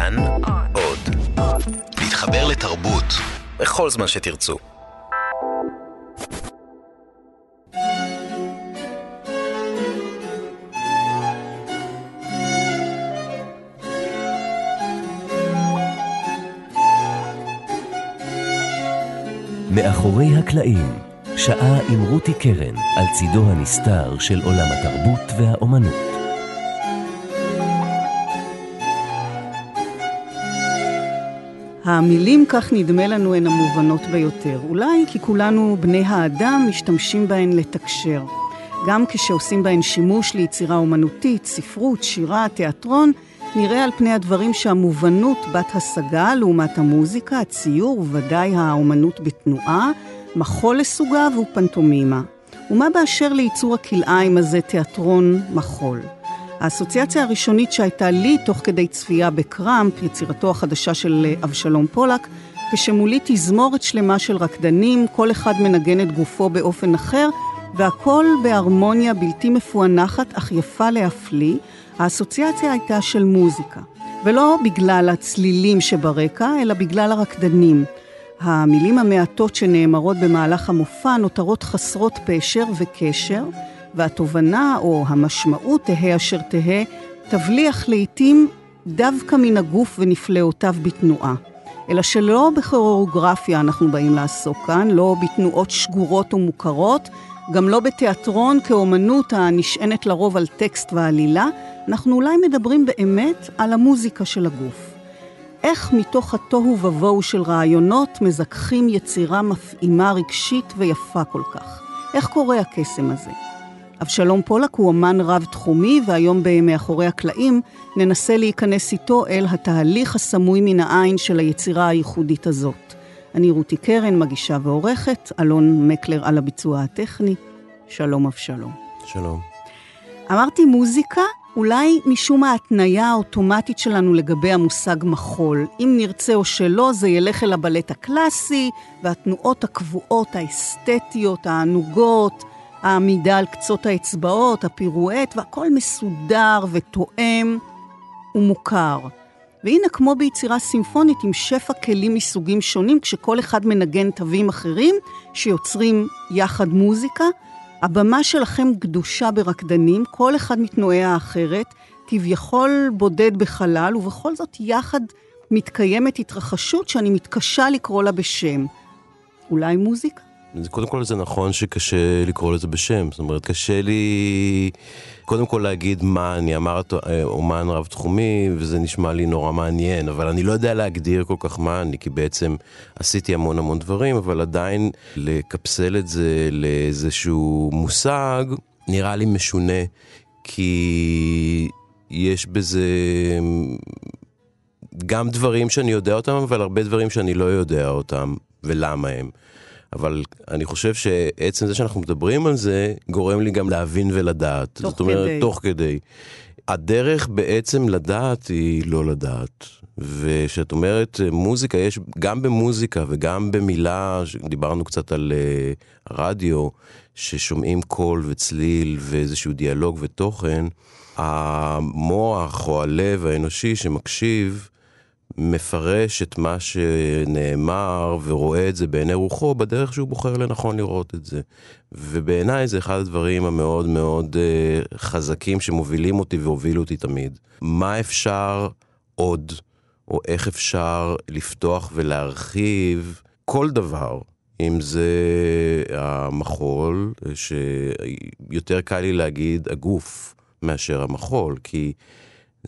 כאן עוד. להתחבר לתרבות בכל זמן שתרצו. מאחורי הקלעים, שעה עם רותי קרן על צידו הנסתר של עולם התרבות והאומנות. המילים, כך נדמה לנו, הן המובנות ביותר. אולי כי כולנו, בני האדם, משתמשים בהן לתקשר. גם כשעושים בהן שימוש ליצירה אומנותית, ספרות, שירה, תיאטרון, נראה על פני הדברים שהמובנות בת השגה לעומת המוזיקה, הציור וודאי האומנות בתנועה, מחול לסוגיו ופנטומימה. ומה באשר לייצור הכלאיים הזה תיאטרון מחול? האסוציאציה הראשונית שהייתה לי תוך כדי צפייה בקראמפ, יצירתו החדשה של אבשלום פולק, כשמולי תזמורת שלמה של רקדנים, כל אחד מנגן את גופו באופן אחר, והכל בהרמוניה בלתי מפוענחת אך יפה להפליא, האסוציאציה הייתה של מוזיקה. ולא בגלל הצלילים שברקע, אלא בגלל הרקדנים. המילים המעטות שנאמרות במהלך המופע נותרות חסרות פשר וקשר, והתובנה או המשמעות תהא אשר תהא, תבליח לעתים דווקא מן הגוף ונפלאותיו בתנועה. אלא שלא בכוריאוגרפיה אנחנו באים לעסוק כאן, לא בתנועות שגורות ומוכרות, גם לא בתיאטרון כאומנות הנשענת לרוב על טקסט ועלילה, אנחנו אולי מדברים באמת על המוזיקה של הגוף. איך מתוך התוהו ובוהו של רעיונות מזככים יצירה מפעימה רגשית ויפה כל כך? איך קורה הקסם הזה? אבשלום פולק הוא אמן רב-תחומי, והיום ב"מאחורי הקלעים" ננסה להיכנס איתו אל התהליך הסמוי מן העין של היצירה הייחודית הזאת. אני רותי קרן, מגישה ועורכת, אלון מקלר על הביצוע הטכני. שלום אבשלום. שלום. אמרתי מוזיקה, אולי משום ההתניה האוטומטית שלנו לגבי המושג מחול. אם נרצה או שלא, זה ילך אל הבלט הקלאסי, והתנועות הקבועות, האסתטיות, הענוגות, העמידה על קצות האצבעות, הפירואט, והכל מסודר ותואם ומוכר. והנה, כמו ביצירה סימפונית עם שפע כלים מסוגים שונים, כשכל אחד מנגן תווים אחרים שיוצרים יחד מוזיקה, הבמה שלכם גדושה ברקדנים, כל אחד מתנועע האחרת, כביכול בודד בחלל, ובכל זאת יחד מתקיימת התרחשות שאני מתקשה לקרוא לה בשם. אולי מוזיקה? קודם כל זה נכון שקשה לקרוא לזה בשם, זאת אומרת קשה לי קודם כל להגיד מה אני אמרת אומן רב תחומי וזה נשמע לי נורא מעניין, אבל אני לא יודע להגדיר כל כך מה אני, כי בעצם עשיתי המון המון דברים, אבל עדיין לקפסל את זה לאיזשהו מושג נראה לי משונה, כי יש בזה גם דברים שאני יודע אותם, אבל הרבה דברים שאני לא יודע אותם ולמה הם. אבל אני חושב שעצם זה שאנחנו מדברים על זה, גורם לי גם להבין ולדעת. תוך זאת אומרת, כדי. תוך כדי. הדרך בעצם לדעת היא לא לדעת. וכשאת אומרת מוזיקה, יש גם במוזיקה וגם במילה, דיברנו קצת על uh, רדיו, ששומעים קול וצליל ואיזשהו דיאלוג ותוכן, המוח או הלב האנושי שמקשיב, מפרש את מה שנאמר ורואה את זה בעיני רוחו בדרך שהוא בוחר לנכון לראות את זה. ובעיניי זה אחד הדברים המאוד מאוד uh, חזקים שמובילים אותי והובילו אותי תמיד. מה אפשר עוד, או איך אפשר לפתוח ולהרחיב כל דבר. אם זה המחול, שיותר קל לי להגיד הגוף מאשר המחול, כי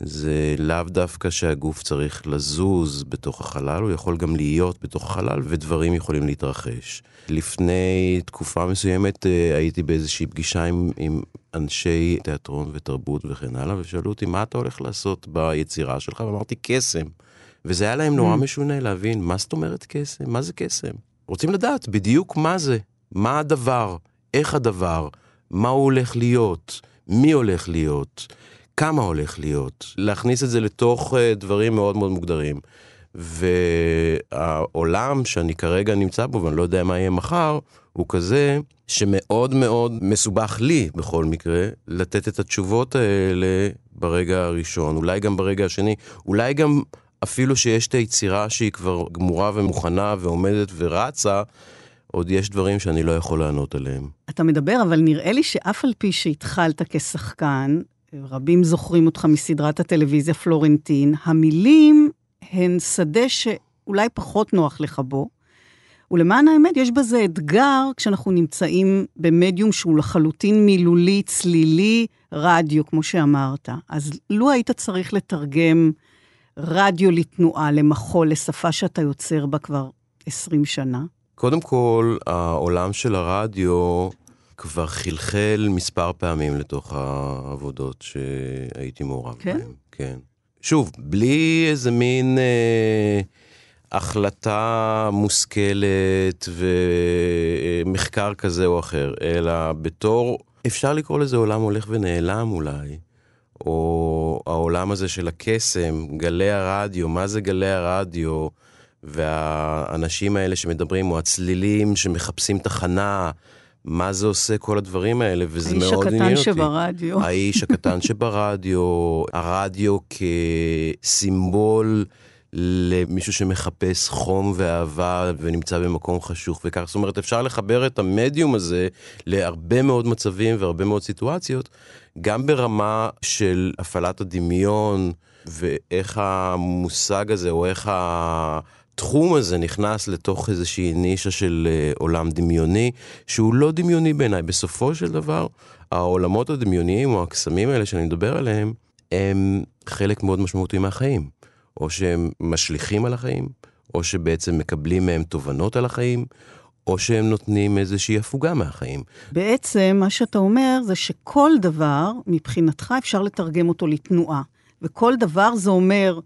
זה לאו דווקא שהגוף צריך לזוז בתוך החלל, הוא יכול גם להיות בתוך החלל ודברים יכולים להתרחש. לפני תקופה מסוימת אה, הייתי באיזושהי פגישה עם, עם אנשי תיאטרון ותרבות וכן הלאה, ושאלו אותי מה אתה הולך לעשות ביצירה שלך, ואמרתי קסם. וזה היה להם נורא משונה להבין, מה זאת אומרת קסם? מה זה קסם? רוצים לדעת בדיוק מה זה, מה הדבר, איך הדבר, מה הוא הולך להיות, מי הולך להיות. כמה הולך להיות, להכניס את זה לתוך uh, דברים מאוד מאוד מוגדרים. והעולם שאני כרגע נמצא בו, ואני לא יודע מה יהיה מחר, הוא כזה שמאוד מאוד מסובך לי, בכל מקרה, לתת את התשובות האלה ברגע הראשון, אולי גם ברגע השני, אולי גם אפילו שיש את היצירה שהיא כבר גמורה ומוכנה ועומדת ורצה, עוד יש דברים שאני לא יכול לענות עליהם. אתה מדבר, אבל נראה לי שאף על פי שהתחלת כשחקן, רבים זוכרים אותך מסדרת הטלוויזיה פלורנטין, המילים הן שדה שאולי פחות נוח לך בו. ולמען האמת, יש בזה אתגר כשאנחנו נמצאים במדיום שהוא לחלוטין מילולי, צלילי, רדיו, כמו שאמרת. אז לו היית צריך לתרגם רדיו לתנועה, למחול, לשפה שאתה יוצר בה כבר 20 שנה? קודם כל, העולם של הרדיו כבר חלחל מספר פעמים לתוך העבודות שהייתי מעורב כן? בהן. כן. שוב, בלי איזה מין אה, החלטה מושכלת ומחקר כזה או אחר, אלא בתור, אפשר לקרוא לזה עולם הולך ונעלם אולי. או העולם הזה של הקסם, גלי הרדיו, מה זה גלי הרדיו, והאנשים האלה שמדברים, או הצלילים שמחפשים תחנה, מה זה עושה כל הדברים האלה, וזה מאוד עניין אותי. האיש הקטן שברדיו. האיש הקטן שברדיו, הרדיו כסימבול למישהו שמחפש חום ואהבה ונמצא במקום חשוך וכך. זאת אומרת, אפשר לחבר את המדיום הזה להרבה מאוד מצבים והרבה מאוד סיטואציות, גם ברמה של הפעלת הדמיון ואיך המושג הזה, או איך ה... התחום הזה נכנס לתוך איזושהי נישה של uh, עולם דמיוני, שהוא לא דמיוני בעיניי. בסופו של דבר, העולמות הדמיוניים או הקסמים האלה שאני מדבר עליהם, הם חלק מאוד משמעותי מהחיים. או שהם משליכים על החיים, או שבעצם מקבלים מהם תובנות על החיים, או שהם נותנים איזושהי הפוגה מהחיים. בעצם מה שאתה אומר זה שכל דבר, מבחינתך אפשר לתרגם אותו לתנועה. וכל דבר זה אומר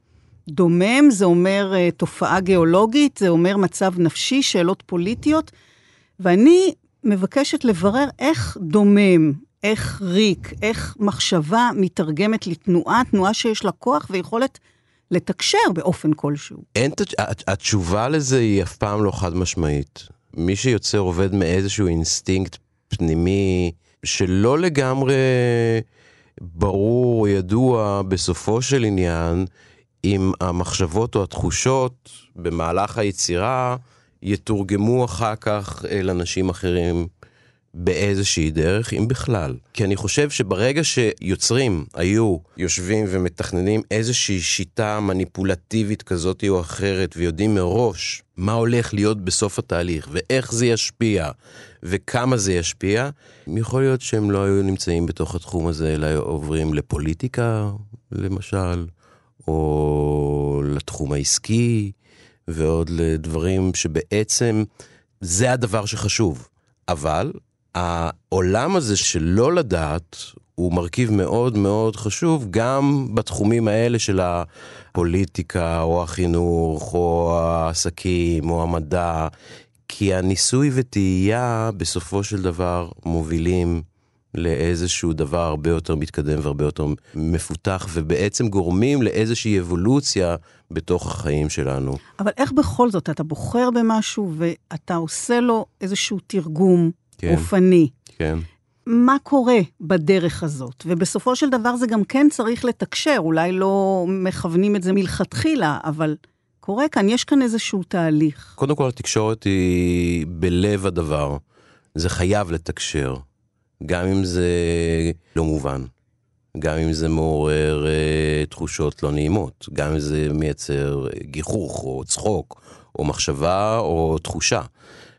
דומם, זה אומר uh, תופעה גיאולוגית, זה אומר מצב נפשי, שאלות פוליטיות. ואני מבקשת לברר איך דומם, איך ריק, איך מחשבה מתרגמת לתנועה, תנועה שיש לה כוח ויכולת לתקשר באופן כלשהו. אין, התשובה לזה היא אף פעם לא חד משמעית. מי שיוצר עובד מאיזשהו אינסטינקט פנימי שלא לגמרי ברור, ידוע בסופו של עניין, אם המחשבות או התחושות במהלך היצירה יתורגמו אחר כך אל אנשים אחרים באיזושהי דרך, אם בכלל. כי אני חושב שברגע שיוצרים היו יושבים ומתכננים איזושהי שיטה מניפולטיבית כזאת או אחרת, ויודעים מראש מה הולך להיות בסוף התהליך, ואיך זה ישפיע, וכמה זה ישפיע, יכול להיות שהם לא היו נמצאים בתוך התחום הזה, אלא עוברים לפוליטיקה, למשל, או לתחום העסקי, ועוד לדברים שבעצם זה הדבר שחשוב. אבל העולם הזה של לא לדעת הוא מרכיב מאוד מאוד חשוב גם בתחומים האלה של הפוליטיקה או החינוך או העסקים או המדע, כי הניסוי וטעייה בסופו של דבר מובילים לאיזשהו דבר הרבה יותר מתקדם והרבה יותר מפותח, ובעצם גורמים לאיזושהי אבולוציה בתוך החיים שלנו. אבל איך בכל זאת אתה בוחר במשהו ואתה עושה לו איזשהו תרגום כן, אופני? כן. מה קורה בדרך הזאת? ובסופו של דבר זה גם כן צריך לתקשר, אולי לא מכוונים את זה מלכתחילה, אבל קורה כאן, יש כאן איזשהו תהליך. קודם כל, התקשורת היא בלב הדבר. זה חייב לתקשר. גם אם זה לא מובן, גם אם זה מעורר אה, תחושות לא נעימות, גם אם זה מייצר גיחוך או צחוק או מחשבה או תחושה.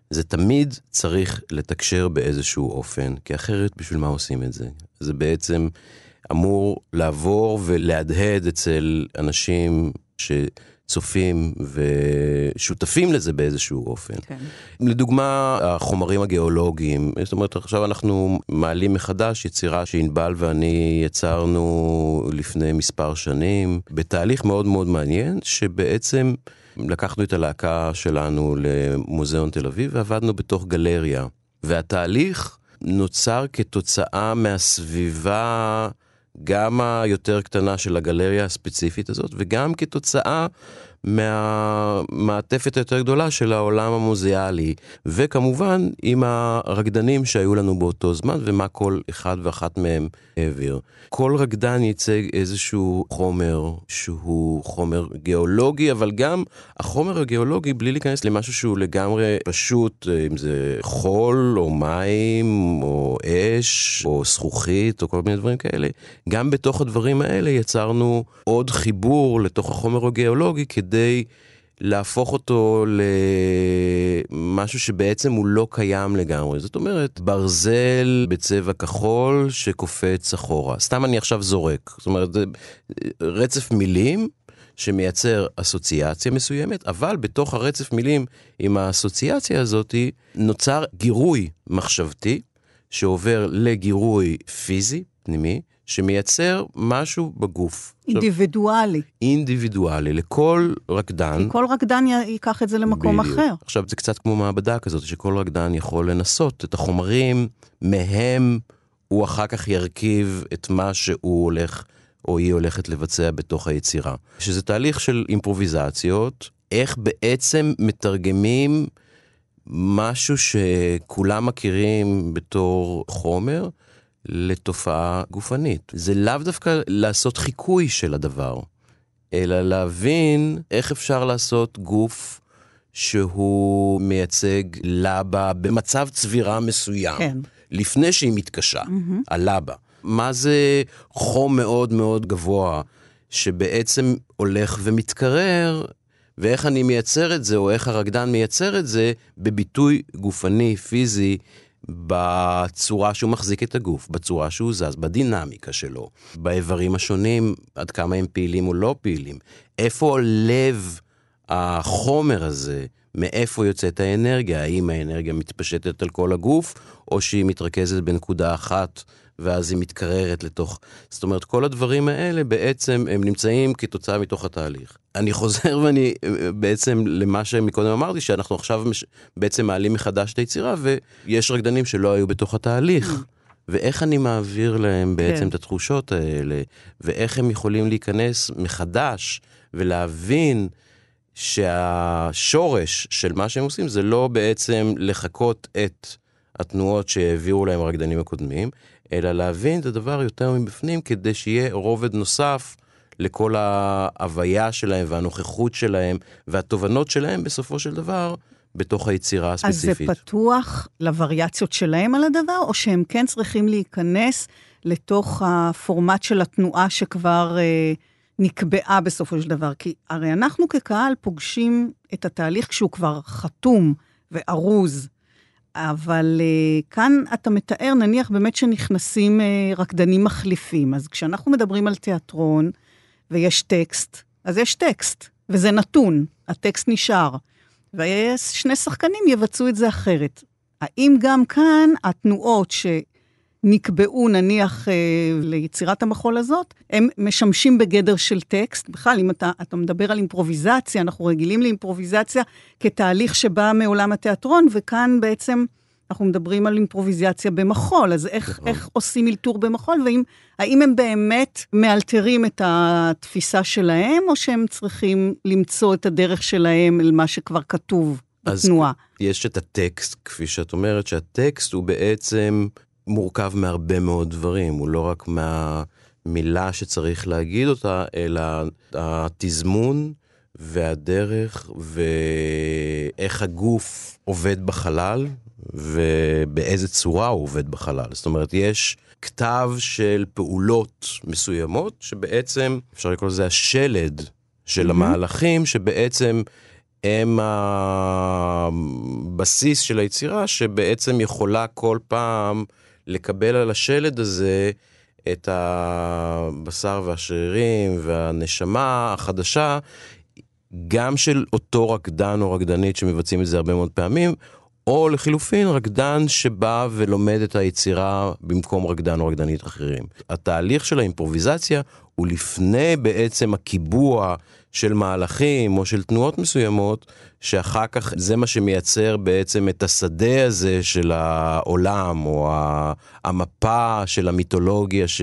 זה תמיד צריך לתקשר באיזשהו אופן, כי אחרת בשביל מה עושים את זה? זה בעצם אמור לעבור ולהדהד אצל אנשים ש... צופים ושותפים לזה באיזשהו אופן. כן. לדוגמה, החומרים הגיאולוגיים, זאת אומרת, עכשיו אנחנו מעלים מחדש יצירה שענבל ואני יצרנו לפני מספר שנים, בתהליך מאוד מאוד מעניין, שבעצם לקחנו את הלהקה שלנו למוזיאון תל אביב ועבדנו בתוך גלריה. והתהליך נוצר כתוצאה מהסביבה גם היותר קטנה של הגלריה הספציפית הזאת, וגם כתוצאה מהמעטפת היותר גדולה של העולם המוזיאלי, וכמובן עם הרקדנים שהיו לנו באותו זמן ומה כל אחד ואחת מהם העביר. כל רקדן ייצג איזשהו חומר שהוא חומר גיאולוגי, אבל גם החומר הגיאולוגי, בלי להיכנס למשהו שהוא לגמרי פשוט, אם זה חול או מים או אש או זכוכית או כל מיני דברים כאלה, גם בתוך הדברים האלה יצרנו עוד חיבור לתוך החומר הגיאולוגי כדי להפוך אותו למשהו שבעצם הוא לא קיים לגמרי. זאת אומרת, ברזל בצבע כחול שקופץ אחורה. סתם אני עכשיו זורק. זאת אומרת, זה רצף מילים שמייצר אסוציאציה מסוימת, אבל בתוך הרצף מילים עם האסוציאציה הזאת נוצר גירוי מחשבתי שעובר לגירוי פיזי, פנימי, שמייצר משהו בגוף. אינדיבידואלי. עכשיו, אינדיבידואלי, לכל רקדן. כי כל רקדן ייקח את זה למקום בדיוק. אחר. עכשיו, זה קצת כמו מעבדה כזאת, שכל רקדן יכול לנסות את החומרים, מהם הוא אחר כך ירכיב את מה שהוא הולך, או היא הולכת לבצע בתוך היצירה. שזה תהליך של אימפרוביזציות, איך בעצם מתרגמים משהו שכולם מכירים בתור חומר, לתופעה גופנית. זה לאו דווקא לעשות חיקוי של הדבר, אלא להבין איך אפשר לעשות גוף שהוא מייצג לבה במצב צבירה מסוים, כן. לפני שהיא מתקשה, mm-hmm. הלבה. מה זה חום מאוד מאוד גבוה, שבעצם הולך ומתקרר, ואיך אני מייצר את זה, או איך הרקדן מייצר את זה, בביטוי גופני, פיזי, בצורה שהוא מחזיק את הגוף, בצורה שהוא זז, בדינמיקה שלו, באיברים השונים, עד כמה הם פעילים או לא פעילים. איפה לב החומר הזה, מאיפה יוצאת האנרגיה? האם האנרגיה מתפשטת על כל הגוף, או שהיא מתרכזת בנקודה אחת ואז היא מתקררת לתוך... זאת אומרת, כל הדברים האלה בעצם הם נמצאים כתוצאה מתוך התהליך. אני חוזר ואני בעצם למה שמקודם אמרתי, שאנחנו עכשיו מש... בעצם מעלים מחדש את היצירה, ויש רקדנים שלא היו בתוך התהליך. Mm. ואיך אני מעביר להם בעצם כן. את התחושות האלה, ואיך הם יכולים להיכנס מחדש ולהבין שהשורש של מה שהם עושים זה לא בעצם לחקות את התנועות שהעבירו להם הרקדנים הקודמים, אלא להבין את הדבר יותר מבפנים כדי שיהיה רובד נוסף לכל ההוויה שלהם והנוכחות שלהם והתובנות שלהם בסופו של דבר בתוך היצירה הספציפית. אז זה פתוח לווריאציות שלהם על הדבר, או שהם כן צריכים להיכנס לתוך הפורמט של התנועה שכבר אה, נקבעה בסופו של דבר? כי הרי אנחנו כקהל פוגשים את התהליך כשהוא כבר חתום וארוז. אבל uh, כאן אתה מתאר, נניח באמת שנכנסים uh, רקדנים מחליפים. אז כשאנחנו מדברים על תיאטרון ויש טקסט, אז יש טקסט, וזה נתון, הטקסט נשאר. ושני שחקנים יבצעו את זה אחרת. האם גם כאן התנועות ש... נקבעו נניח אה, ליצירת המחול הזאת, הם משמשים בגדר של טקסט. בכלל, אם אתה, אתה מדבר על אימפרוביזציה, אנחנו רגילים לאימפרוביזציה כתהליך שבא מעולם התיאטרון, וכאן בעצם אנחנו מדברים על אימפרוביזציה במחול, אז איך, נכון. איך עושים אלתור במחול, והאם הם באמת מאלתרים את התפיסה שלהם, או שהם צריכים למצוא את הדרך שלהם אל מה שכבר כתוב בתנועה? יש את הטקסט, כפי שאת אומרת, שהטקסט הוא בעצם מורכב מהרבה מאוד דברים, הוא לא רק מהמילה שצריך להגיד אותה, אלא התזמון והדרך ואיך הגוף עובד בחלל ובאיזה צורה הוא עובד בחלל. זאת אומרת, יש כתב של פעולות מסוימות שבעצם, אפשר לקרוא לזה השלד של mm-hmm. המהלכים, שבעצם הם הבסיס של היצירה, שבעצם יכולה כל פעם לקבל על השלד הזה את הבשר והשרירים והנשמה החדשה, גם של אותו רקדן או רקדנית שמבצעים את זה הרבה מאוד פעמים, או לחילופין רקדן שבא ולומד את היצירה במקום רקדן או רקדנית אחרים. התהליך של האימפרוביזציה הוא לפני בעצם הקיבוע של מהלכים או של תנועות מסוימות, שאחר כך זה מה שמייצר בעצם את השדה הזה של העולם, או המפה של המיתולוגיה ש...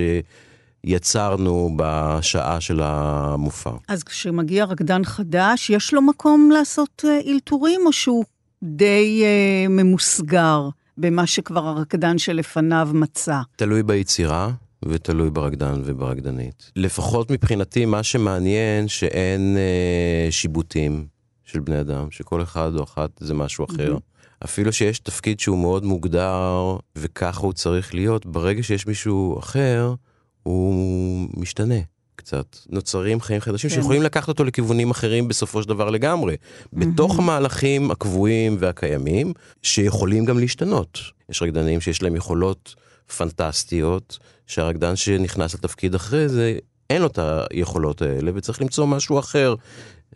יצרנו בשעה של המופע. אז כשמגיע רקדן חדש, יש לו מקום לעשות אה, אלתורים, או שהוא די uh, ממוסגר במה שכבר הרקדן שלפניו מצא? תלוי ביצירה. ותלוי ברקדן וברקדנית. לפחות מבחינתי, מה שמעניין שאין אה, שיבוטים של בני אדם, שכל אחד או אחת זה משהו אחר. Mm-hmm. אפילו שיש תפקיד שהוא מאוד מוגדר, וככה הוא צריך להיות, ברגע שיש מישהו אחר, הוא משתנה. קצת. נוצרים חיים חדשים כן. שיכולים לקחת אותו לכיוונים אחרים בסופו של דבר לגמרי. Mm-hmm. בתוך המהלכים הקבועים והקיימים, שיכולים גם להשתנות. יש רקדנים שיש להם יכולות פנטסטיות, שהרקדן שנכנס לתפקיד אחרי זה, אין לו את היכולות האלה, וצריך למצוא משהו אחר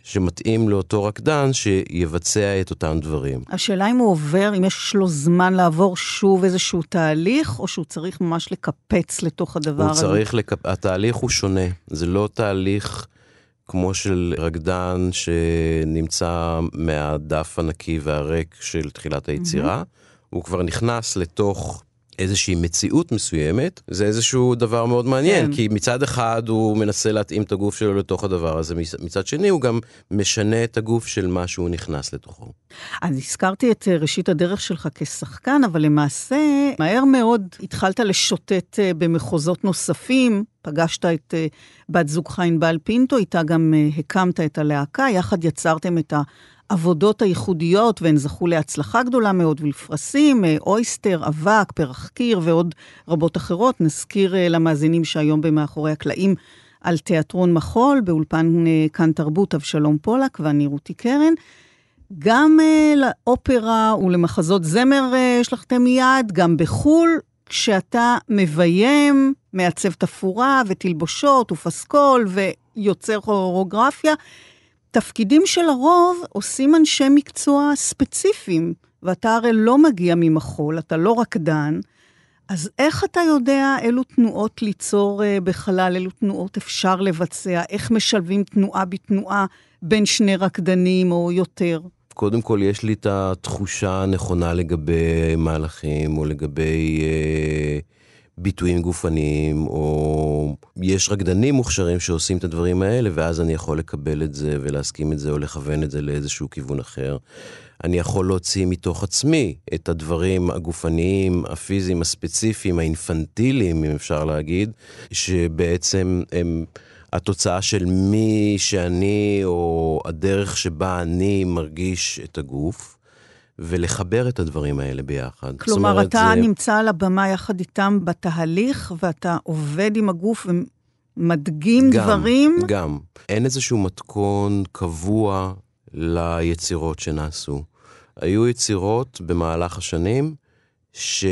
שמתאים לאותו רקדן שיבצע את אותם דברים. השאלה אם הוא עובר, אם יש לו זמן לעבור שוב איזשהו תהליך, או שהוא צריך ממש לקפץ לתוך הדבר הזה? הוא צריך, לקפ... התהליך הוא שונה. זה לא תהליך כמו של רקדן שנמצא מהדף הנקי והריק של תחילת היצירה. Mm-hmm. הוא כבר נכנס לתוך איזושהי מציאות מסוימת, זה איזשהו דבר מאוד מעניין, כן. כי מצד אחד הוא מנסה להתאים את הגוף שלו לתוך הדבר הזה, מצד שני הוא גם משנה את הגוף של מה שהוא נכנס לתוכו. אז הזכרתי את אה, ראשית הדרך שלך כשחקן, אבל למעשה, מהר מאוד התחלת לשוטט אה, במחוזות נוספים, פגשת את אה, בת זוגך ענבל פינטו, איתה גם הקמת את הלהקה, יחד יצרתם את ה... העבודות הייחודיות, והן זכו להצלחה גדולה מאוד ולפרסים, אה, אויסטר, אבק, פרח קיר ועוד רבות אחרות. נזכיר אה, למאזינים שהיום במאחורי הקלעים על תיאטרון מחול, באולפן אה, כאן תרבות, אבשלום פולק ואני רותי קרן. גם לאופרה ולמחזות זמר לך מיד, גם בחו"ל, כשאתה מביים, מעצב תפאורה ותלבושות ופסקול ויוצר כוריאוגרפיה, תפקידים שלרוב עושים אנשי מקצוע ספציפיים, ואתה הרי לא מגיע ממחול, אתה לא רקדן, אז איך אתה יודע אילו תנועות ליצור uh, בחלל, אילו תנועות אפשר לבצע, איך משלבים תנועה בתנועה בין שני רקדנים או יותר? קודם כל, יש לי את התחושה הנכונה לגבי מהלכים, או לגבי... Uh... ביטויים גופניים, או יש רקדנים מוכשרים שעושים את הדברים האלה, ואז אני יכול לקבל את זה ולהסכים את זה, או לכוון את זה לאיזשהו כיוון אחר. אני יכול להוציא מתוך עצמי את הדברים הגופניים, הפיזיים, הספציפיים, האינפנטיליים, אם אפשר להגיד, שבעצם הם התוצאה של מי שאני, או הדרך שבה אני מרגיש את הגוף. ולחבר את הדברים האלה ביחד. כלומר, אומרת, אתה זה... נמצא על הבמה יחד איתם בתהליך, ואתה עובד עם הגוף ומדגים גם, דברים? גם. אין איזשהו מתכון קבוע ליצירות שנעשו. היו יצירות במהלך השנים ש...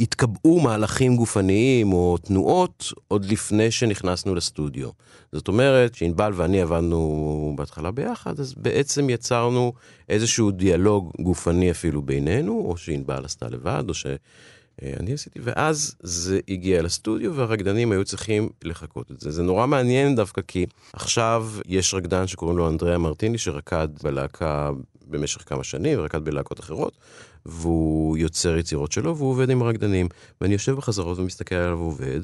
התקבעו מהלכים גופניים או תנועות עוד לפני שנכנסנו לסטודיו. זאת אומרת, שענבל ואני עבדנו בהתחלה ביחד, אז בעצם יצרנו איזשהו דיאלוג גופני אפילו בינינו, או שענבל עשתה לבד, או שאני עשיתי, ואז זה הגיע לסטודיו והרקדנים היו צריכים לחכות את זה. זה נורא מעניין דווקא כי עכשיו יש רקדן שקוראים לו אנדריאה מרטיני, שרקד בלהקה במשך כמה שנים, ורקד בלהקות אחרות, והוא יוצר יצירות שלו, והוא עובד עם רקדנים. ואני יושב בחזרות ומסתכל עליו עובד,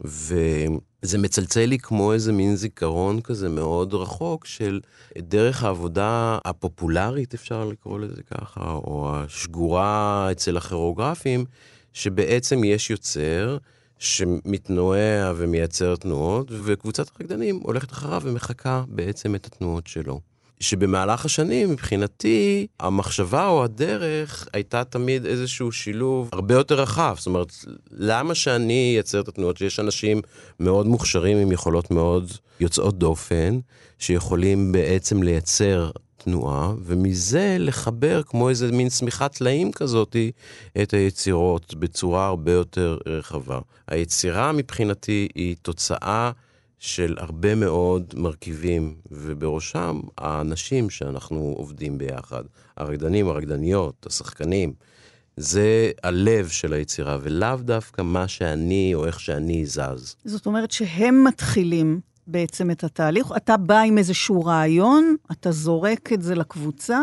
וזה מצלצל לי כמו איזה מין זיכרון כזה מאוד רחוק של דרך העבודה הפופולרית, אפשר לקרוא לזה ככה, או השגורה אצל הכירוגרפים, שבעצם יש יוצר, שמתנועע ומייצר תנועות, וקבוצת הרקדנים הולכת אחריו ומחקה בעצם את התנועות שלו. שבמהלך השנים, מבחינתי, המחשבה או הדרך הייתה תמיד איזשהו שילוב הרבה יותר רחב. זאת אומרת, למה שאני אייצר את התנועות? שיש אנשים מאוד מוכשרים עם יכולות מאוד יוצאות דופן, שיכולים בעצם לייצר תנועה, ומזה לחבר כמו איזה מין שמיכת טלאים כזאת את היצירות בצורה הרבה יותר רחבה. היצירה מבחינתי היא תוצאה של הרבה מאוד מרכיבים, ובראשם האנשים שאנחנו עובדים ביחד, הרקדנים, הרקדניות, השחקנים. זה הלב של היצירה, ולאו דווקא מה שאני או איך שאני זז. זאת אומרת שהם מתחילים בעצם את התהליך. אתה בא עם איזשהו רעיון, אתה זורק את זה לקבוצה,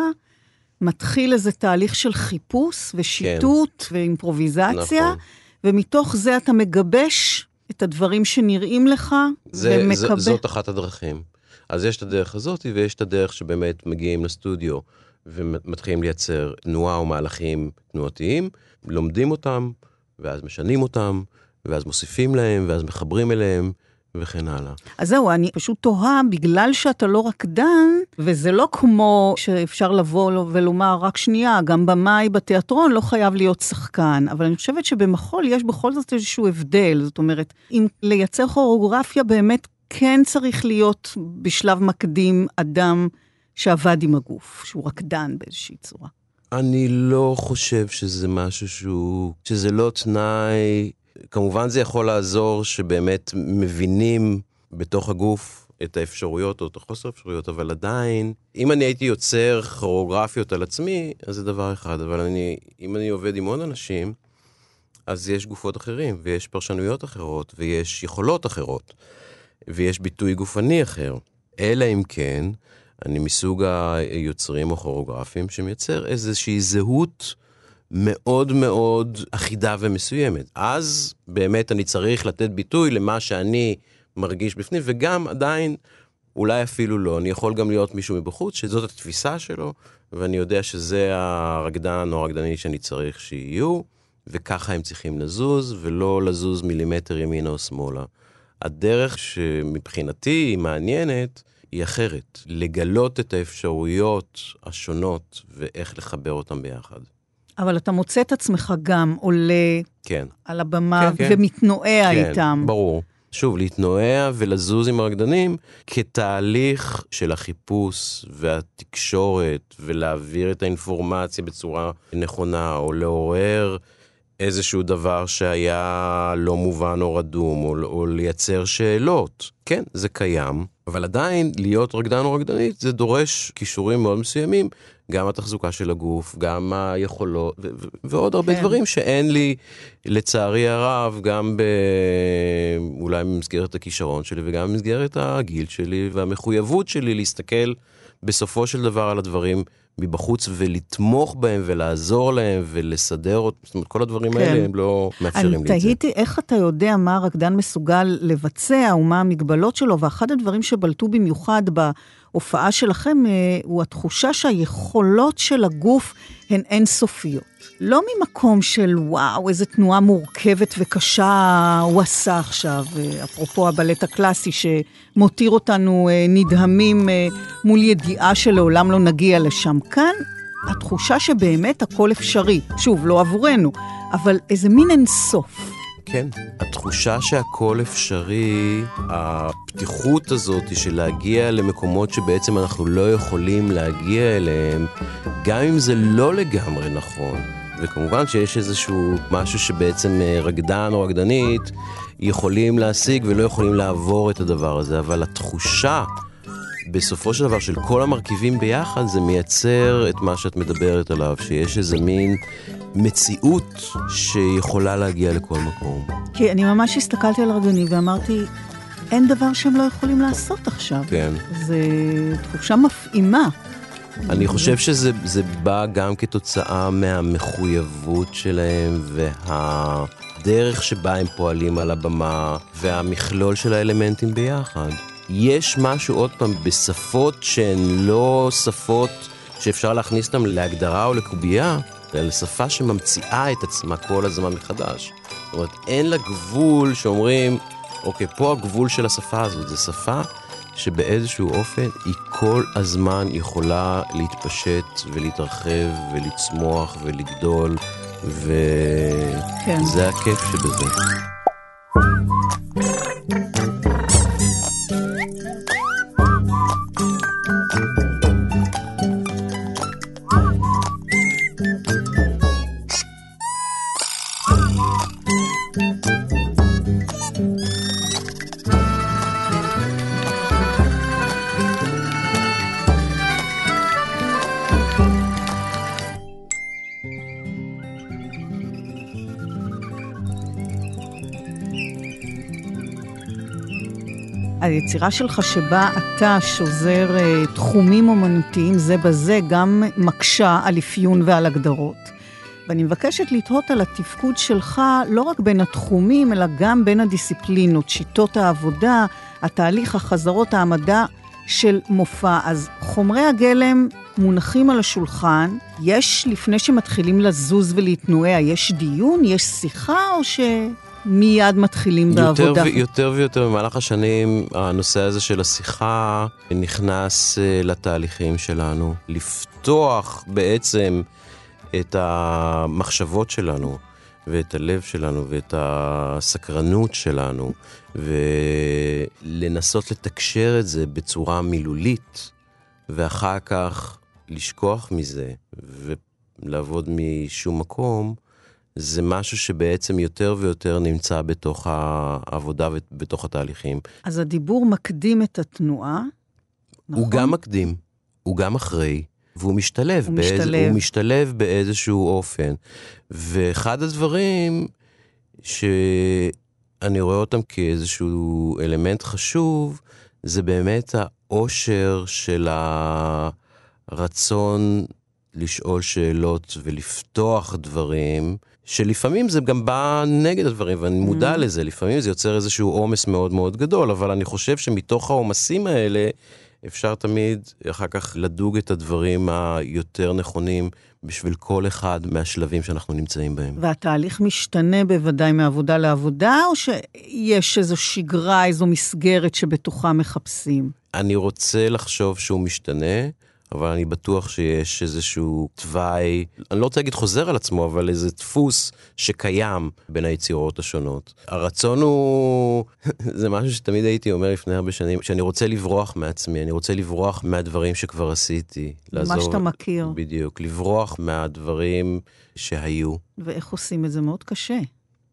מתחיל איזה תהליך של חיפוש ושיטוט כן. ואימפרוביזציה, נכון. ומתוך זה אתה מגבש את הדברים שנראים לך זה, ומקבל... זה, זאת אחת הדרכים. אז יש את הדרך הזאת, ויש את הדרך שבאמת מגיעים לסטודיו ומתחילים לייצר תנועה או מהלכים תנועתיים, לומדים אותם, ואז משנים אותם, ואז מוסיפים להם, ואז מחברים אליהם, וכן הלאה. אז זהו, אני פשוט תוהה, בגלל שאתה לא רקדן, וזה לא כמו שאפשר לבוא ולומר, רק שנייה, גם במאי בתיאטרון לא חייב להיות שחקן, אבל אני חושבת שבמחול יש בכל זאת איזשהו הבדל, זאת אומרת, אם לייצר כוריאוגרפיה באמת כן צריך להיות בשלב מקדים אדם שעבד עם הגוף, שהוא רקדן באיזושהי צורה. אני לא חושב שזה משהו שהוא, שזה לא תנאי כמובן זה יכול לעזור שבאמת מבינים בתוך הגוף את האפשרויות או את החוסר אפשרויות, אבל עדיין, אם אני הייתי יוצר כוריאוגרפיות על עצמי, אז זה דבר אחד, אבל אני, אם אני עובד עם עוד אנשים, אז יש גופות אחרים, ויש פרשנויות אחרות, ויש יכולות אחרות, ויש ביטוי גופני אחר. אלא אם כן, אני מסוג היוצרים או כוריאוגרפים שמייצר איזושהי זהות מאוד מאוד אחידה ומסוימת. אז באמת אני צריך לתת ביטוי למה שאני מרגיש בפנים, וגם עדיין, אולי אפילו לא, אני יכול גם להיות מישהו מבחוץ, שזאת התפיסה שלו, ואני יודע שזה הרקדן או הרקדנית שאני צריך שיהיו, וככה הם צריכים לזוז, ולא לזוז מילימטר ימינה או שמאלה. הדרך שמבחינתי היא מעניינת, היא אחרת. לגלות את האפשרויות השונות ואיך לחבר אותן ביחד. אבל אתה מוצא את עצמך גם עולה כן. על הבמה כן, כן. ומתנועע כן, איתם. ברור. שוב, להתנועע ולזוז עם הרקדנים כתהליך של החיפוש והתקשורת ולהעביר את האינפורמציה בצורה נכונה, או לעורר איזשהו דבר שהיה לא מובן או רדום, או, או לייצר שאלות. כן, זה קיים, אבל עדיין להיות רקדן או רקדנית זה דורש כישורים מאוד מסוימים, גם התחזוקה של הגוף, גם היכולות, ו- ו- ועוד הרבה כן. דברים שאין לי, לצערי הרב, גם ב... אולי במסגרת הכישרון שלי וגם במסגרת הגיל שלי והמחויבות שלי להסתכל בסופו של דבר על הדברים מבחוץ ולתמוך בהם ולעזור להם ולסדר אותם, זאת אומרת, כל הדברים כן. האלה הם לא מאפשרים לי את זה. אני תהיתי איך אתה יודע מה הרקדן מסוגל לבצע ומה המגבלות שלו, ואחד הדברים שבלטו במיוחד בהופעה שלכם אה, הוא התחושה שהיכולות של הגוף הן אינסופיות. לא ממקום של וואו, איזה תנועה מורכבת וקשה הוא עשה עכשיו, אה, אפרופו הבלט הקלאסי שמותיר אותנו אה, נדהמים מול ידיעה שלעולם לא נגיע לשם. כאן התחושה שבאמת הכל אפשרי. שוב, לא עבורנו, אבל איזה מין אינסוף. כן, התחושה שהכל אפשרי, הפתיחות הזאת של להגיע למקומות שבעצם אנחנו לא יכולים להגיע אליהם, גם אם זה לא לגמרי נכון. וכמובן שיש איזשהו משהו שבעצם אה, רקדן או רקדנית יכולים להשיג ולא יכולים לעבור את הדבר הזה, אבל התחושה בסופו של דבר של כל המרכיבים ביחד זה מייצר את מה שאת מדברת עליו, שיש איזה מין מציאות שיכולה להגיע לכל מקום. כי אני ממש הסתכלתי על הרגנים ואמרתי, אין דבר שהם לא יכולים לעשות עכשיו. כן. זו תחושה מפעימה. אני חושב שזה בא גם כתוצאה מהמחויבות שלהם והדרך שבה הם פועלים על הבמה והמכלול של האלמנטים ביחד. יש משהו, עוד פעם, בשפות שהן לא שפות שאפשר להכניס אותן להגדרה או לקובייה, אלא שפה שממציאה את עצמה כל הזמן מחדש. זאת אומרת, אין לה גבול שאומרים, אוקיי, פה הגבול של השפה הזאת, זו שפה שבאיזשהו אופן היא כל הזמן יכולה להתפשט ולהתרחב ולצמוח ולגדול, וזה כן. הכיף שבזה. היצירה שלך שבה אתה שוזר uh, תחומים אומנותיים זה בזה גם מקשה על אפיון ועל הגדרות. ואני מבקשת לתהות על התפקוד שלך לא רק בין התחומים, אלא גם בין הדיסציפלינות, שיטות העבודה, התהליך, החזרות, העמדה של מופע. אז חומרי הגלם מונחים על השולחן, יש, לפני שמתחילים לזוז ולהתנועע, יש דיון, יש שיחה, או שמיד מתחילים יותר בעבודה? ו- יותר ויותר במהלך השנים, הנושא הזה של השיחה נכנס uh, לתהליכים שלנו. לפתוח בעצם את המחשבות שלנו, ואת הלב שלנו, ואת הסקרנות שלנו, ולנסות לתקשר את זה בצורה מילולית, ואחר כך לשכוח מזה, ולעבוד משום מקום, זה משהו שבעצם יותר ויותר נמצא בתוך העבודה ובתוך התהליכים. אז הדיבור מקדים את התנועה, נכון? הוא גם מקדים, הוא גם אחרי, והוא משתלב. הוא באיז... משתלב. הוא משתלב באיזשהו אופן. ואחד הדברים שאני רואה אותם כאיזשהו אלמנט חשוב, זה באמת העושר של הרצון לשאול שאלות ולפתוח דברים, שלפעמים זה גם בא נגד הדברים, ואני מודע Mm. לזה, לפעמים זה יוצר איזשהו עומס מאוד מאוד גדול, אבל אני חושב שמתוך העומסים האלה, אפשר תמיד אחר כך לדוג את הדברים היותר נכונים בשביל כל אחד מהשלבים שאנחנו נמצאים בהם. והתהליך משתנה בוודאי מעבודה לעבודה, או שיש איזו שגרה, איזו מסגרת שבתוכה מחפשים? אני רוצה לחשוב שהוא משתנה, אבל אני בטוח שיש איזשהו תוואי, אני לא רוצה להגיד חוזר על עצמו, אבל איזה דפוס שקיים בין היצירות השונות. הרצון הוא, זה משהו שתמיד הייתי אומר לפני הרבה שנים, שאני רוצה לברוח מעצמי, אני רוצה לברוח מהדברים שכבר עשיתי. מה שאתה מכיר. בדיוק, לברוח מהדברים שהיו. ואיך עושים את זה? מאוד קשה.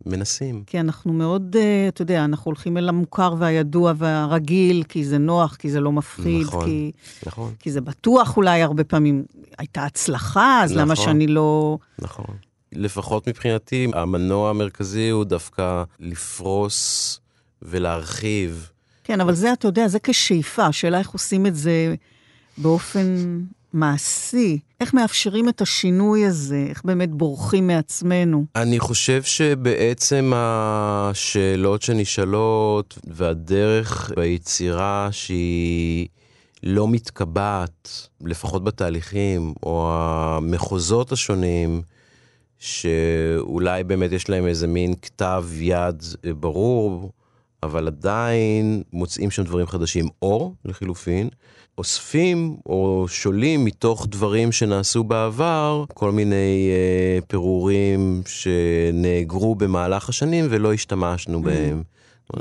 מנסים. כי אנחנו מאוד, אה, אתה יודע, אנחנו הולכים אל המוכר והידוע והרגיל, כי זה נוח, כי זה לא מפחיד, נכון, כי, נכון, כי זה בטוח אולי הרבה פעמים הייתה הצלחה, אז למה נכון. שאני לא... נכון. לפחות מבחינתי, המנוע המרכזי הוא דווקא לפרוס ולהרחיב. כן, אבל זה, אתה יודע, זה כשאיפה, השאלה איך עושים את זה באופן מעשי. איך מאפשרים את השינוי הזה, איך באמת בורחים מעצמנו. אני חושב שבעצם השאלות שנשאלות והדרך ביצירה שהיא לא מתקבעת, לפחות בתהליכים, או המחוזות השונים, שאולי באמת יש להם איזה מין כתב יד ברור, אבל עדיין מוצאים שם דברים חדשים, או לחילופין, אוספים או שולים מתוך דברים שנעשו בעבר, כל מיני אה, פירורים שנאגרו במהלך השנים ולא השתמשנו בהם.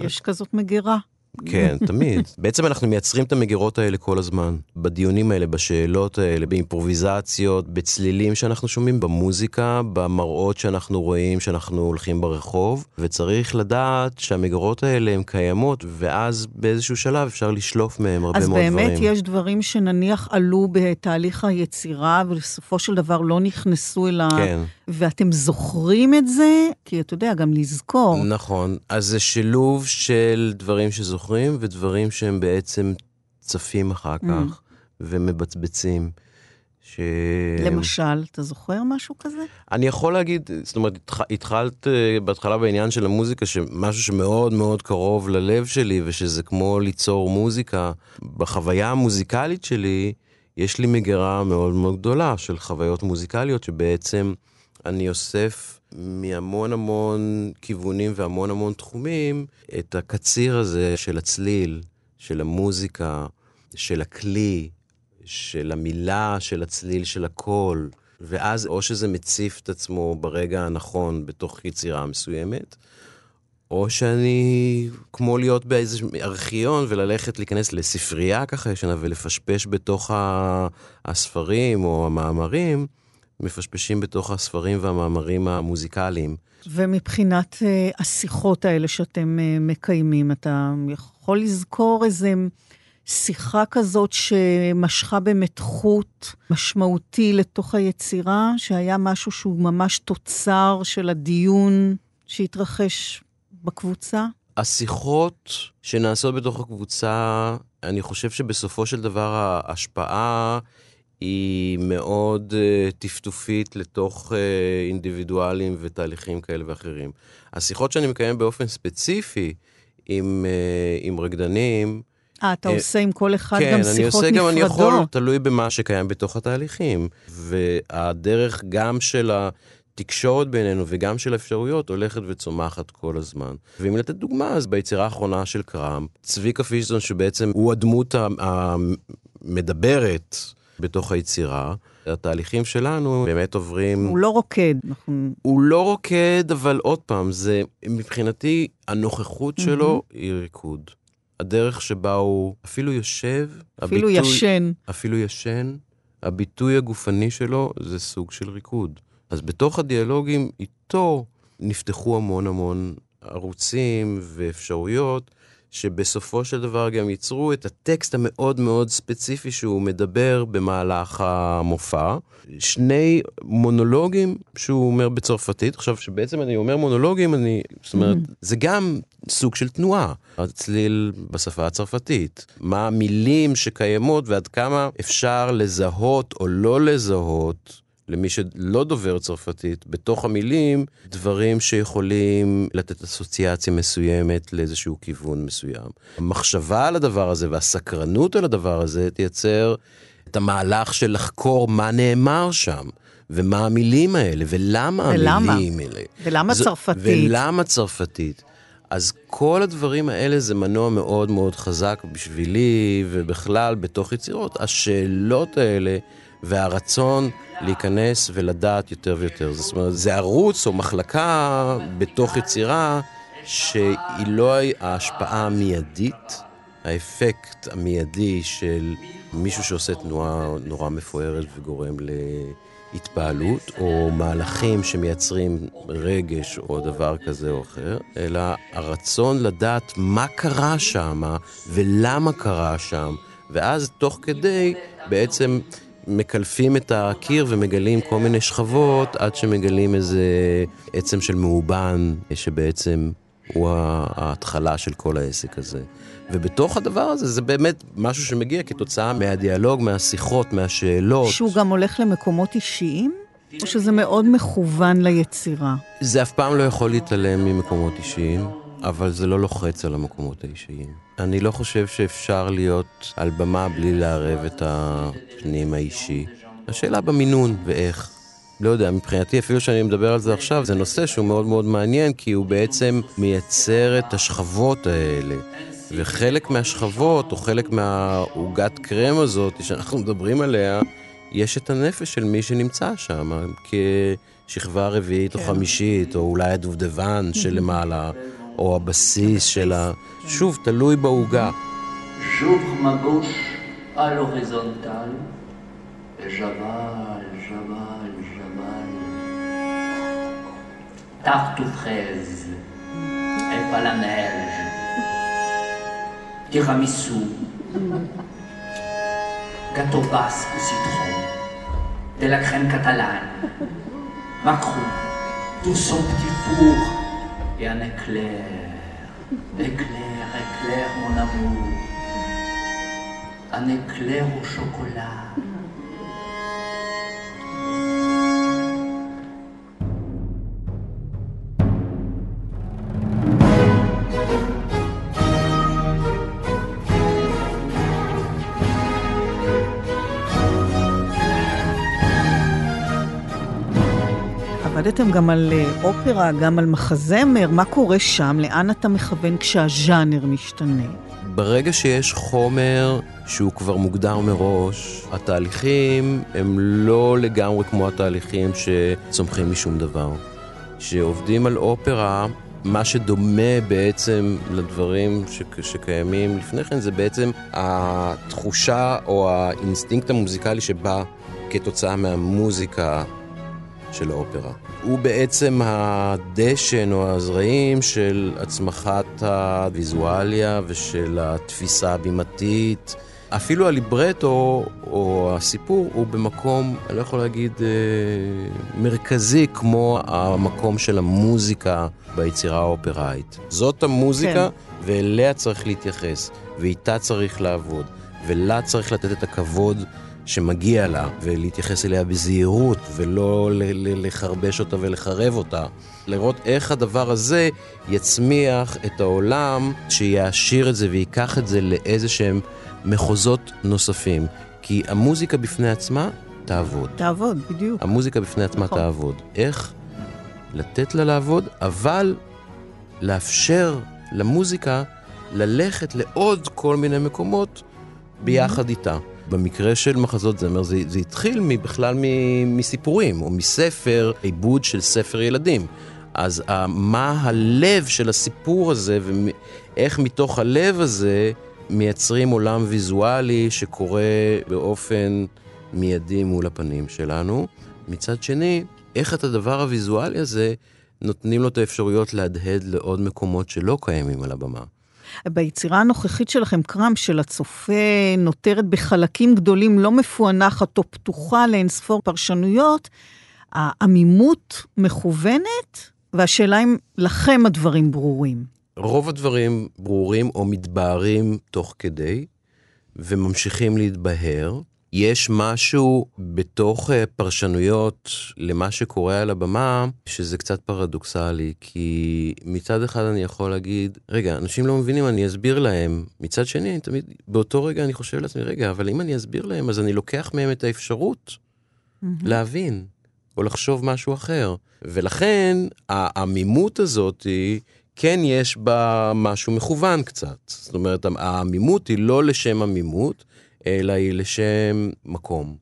יש כזאת מגירה. כן, תמיד. בעצם אנחנו מייצרים את המגירות האלה כל הזמן. בדיונים האלה, בשאלות האלה, באימפרוביזציות, בצלילים שאנחנו שומעים, במוזיקה, במראות שאנחנו רואים שאנחנו הולכים ברחוב, וצריך לדעת שהמגירות האלה הן קיימות, ואז באיזשהו שלב אפשר לשלוף מהם הרבה אז מאוד דברים. באמת יש דברים שנניח עלו בתהליך היצירה, ובסופו של דבר לא נכנסו אל ה... כן. ואתם זוכרים את זה? כי אתה יודע, גם לזכור. נכון. אז זה שילוב של דברים שזוכרים ודברים שהם בעצם צפים אחר Mm. כך ומבצבצים. ש... למשל, אתה זוכר משהו כזה? אני יכול להגיד, זאת אומרת, התח- התחלת אה, בהתחלה בעניין של המוזיקה, שמשהו שמאוד מאוד קרוב ללב שלי, ושזה כמו ליצור מוזיקה. בחוויה המוזיקלית שלי, יש לי מגירה מאוד מאוד גדולה של חוויות מוזיקליות, שבעצם אני אוסף מהמון המון כיוונים והמון המון תחומים, את הקציר הזה של הצליל, של המוזיקה, של הכלי, של המילה, של הצליל, של הקול, ואז או שזה מציף את עצמו ברגע הנכון בתוך יצירה מסוימת, או שאני, כמו להיות באיזה ארכיון וללכת להיכנס לספרייה ככה ישנה ולפשפש בתוך הספרים או המאמרים, מפשפשים בתוך הספרים והמאמרים המוזיקליים. ומבחינת אה, השיחות האלה שאתם אה, מקיימים, אתה יכול לזכור איזה שיחה כזאת שמשכה באמת חוט משמעותי לתוך היצירה, שהיה משהו שהוא ממש תוצר של הדיון שהתרחש בקבוצה? השיחות שנעשות בתוך הקבוצה, אני חושב שבסופו של דבר ההשפעה היא מאוד uh, טפטופית לתוך uh, אינדיבידואלים ותהליכים כאלה ואחרים. השיחות שאני מקיים באופן ספציפי עם, uh, עם רקדנים, אה, אתה uh, עושה עם כל אחד כן, גם שיחות נפרדות. כן, אני עושה גם, אני יכול, תלוי במה שקיים בתוך התהליכים. והדרך גם של התקשורת בינינו וגם של האפשרויות הולכת וצומחת כל הזמן. ואם לתת דוגמה, אז ביצירה האחרונה של קראמפ, צביקה פישטון, שבעצם הוא הדמות המדברת, בתוך היצירה. התהליכים שלנו באמת עוברים... הוא לא רוקד, נכון. הוא לא רוקד, אבל עוד פעם, זה מבחינתי, הנוכחות שלו mm-hmm. היא ריקוד. הדרך שבה הוא אפילו יושב, אפילו הביטוי, ישן. אפילו ישן, הביטוי הגופני שלו זה סוג של ריקוד. אז בתוך הדיאלוגים איתו נפתחו המון המון ערוצים ואפשרויות שבסופו של דבר גם ייצרו את הטקסט המאוד מאוד ספציפי שהוא מדבר במהלך המופע. שני מונולוגים שהוא אומר בצרפתית. עכשיו, שבעצם אני אומר מונולוגים, אני, זאת אומרת, mm. זה גם סוג של תנועה. הצליל בשפה הצרפתית. מה המילים שקיימות ועד כמה אפשר לזהות או לא לזהות למי שלא דובר צרפתית, בתוך המילים, דברים שיכולים לתת אסוציאציה מסוימת לאיזשהו כיוון מסוים. המחשבה על הדבר הזה והסקרנות על הדבר הזה תייצר את המהלך של לחקור מה נאמר שם. ומה המילים האלה, ולמה, ולמה? המילים האלה. ולמה זו, צרפתית. ולמה צרפתית. אז כל הדברים האלה זה מנוע מאוד מאוד חזק בשבילי, ובכלל בתוך יצירות. השאלות האלה והרצון להיכנס ולדעת יותר ויותר. זאת אומרת, זה ערוץ או מחלקה בתוך יצירה שהיא לא ההשפעה המיידית, האפקט המיידי של מישהו שעושה תנועה נורא מפוארת וגורם להתפעלות, או מהלכים שמייצרים רגש או דבר כזה או אחר, אלא הרצון לדעת מה קרה שם ולמה קרה שם, ואז תוך כדי בעצם מקלפים את הקיר ומגלים כל מיני שכבות עד שמגלים איזה עצם של מאובן שבעצם הוא ההתחלה של כל העסק הזה. ובתוך הדבר הזה זה באמת משהו שמגיע כתוצאה מהדיאלוג, מהשיחות, מהשאלות. שהוא גם הולך למקומות אישיים? או שזה מאוד מכוון ליצירה? זה אף פעם לא יכול להתעלם ממקומות אישיים. אבל זה לא לוחץ על המקומות האישיים. אני לא חושב שאפשר להיות על במה בלי לערב את הפנים האישי. השאלה במינון ואיך. לא יודע, מבחינתי, אפילו שאני מדבר על זה עכשיו, זה נושא שהוא מאוד מאוד מעניין, כי הוא בעצם מייצר את השכבות האלה. וחלק מהשכבות, או חלק מהעוגת קרם הזאת שאנחנו מדברים עליה, יש את הנפש של מי שנמצא שם, כשכבה רביעית כן. או חמישית, או אולי הדובדבן שלמעלה. או הבסיס של ה... שוב, תלוי בעוגה. J'ouvre ma gauche à l'horizontale et j'avale, j'avale, j'avale. Tarte aux fraises et pas la neige. Tiramisu. Gâteau basque au citron. De la crème catalane. Macron. Tout son petit four et un éclair. Éclair, éclair, mon amour. Un éclair au chocolat. עבדתם גם על אה, אופרה, גם על מחזמר, מה קורה שם? לאן אתה מכוון כשהז'אנר משתנה? ברגע שיש חומר שהוא כבר מוגדר מראש, התהליכים הם לא לגמרי כמו התהליכים שצומחים משום דבר. כשעובדים על אופרה, מה שדומה בעצם לדברים ש- שקיימים לפני כן זה בעצם התחושה או האינסטינקט המוזיקלי שבא כתוצאה מהמוזיקה של האופרה. הוא בעצם הדשן או הזרעים של הצמחת הוויזואליה ושל התפיסה הבימתית. אפילו הליברטו או הסיפור הוא במקום, אני לא יכול להגיד אה, מרכזי כמו המקום של המוזיקה ביצירה האופראית. זאת המוזיקה כן. ואליה צריך להתייחס, ואיתה צריך לעבוד, ולה צריך לתת את הכבוד שמגיע לה, ולהתייחס אליה בזהירות, ולא לחרבש אותה ולחרב אותה. לראות איך הדבר הזה יצמיח את העולם, שיעשיר את זה ויקח את זה לאיזה שהם מחוזות נוספים. כי המוזיקה בפני עצמה תעבוד. תעבוד, בדיוק. המוזיקה בפני עצמה נכון. תעבוד. איך לתת לה לעבוד, אבל לאפשר למוזיקה ללכת לעוד כל מיני מקומות ביחד mm-hmm. איתה. במקרה של מחזות זמר זה, זה התחיל בכלל מסיפורים, או מספר, עיבוד של ספר ילדים. אז מה הלב של הסיפור הזה, ואיך מתוך הלב הזה מייצרים עולם ויזואלי שקורה באופן מיידי מול הפנים שלנו. מצד שני, איך את הדבר הוויזואלי הזה נותנים לו את האפשרויות להדהד לעוד מקומות שלא קיימים על הבמה. ביצירה הנוכחית שלכם, קראם של הצופה נותרת בחלקים גדולים, לא מפוענחת או פתוחה לאינספור פרשנויות, העמימות מכוונת, והשאלה אם לכם הדברים ברורים. רוב הדברים ברורים או מתבהרים תוך כדי, וממשיכים להתבהר. יש משהו בתוך אה, פרשנויות למה שקורה על הבמה, שזה קצת פרדוקסלי, כי מצד אחד אני יכול להגיד, רגע, אנשים לא מבינים, אני אסביר להם. מצד שני, אני תמיד, באותו רגע אני חושב לעצמי, רגע, אבל אם אני אסביר להם, אז אני לוקח מהם את האפשרות mm-hmm. להבין, או לחשוב משהו אחר. ולכן, העמימות הזאת היא... כן יש בה משהו מכוון קצת. זאת אומרת, העמימות היא לא לשם עמימות, אלא היא לשם מקום,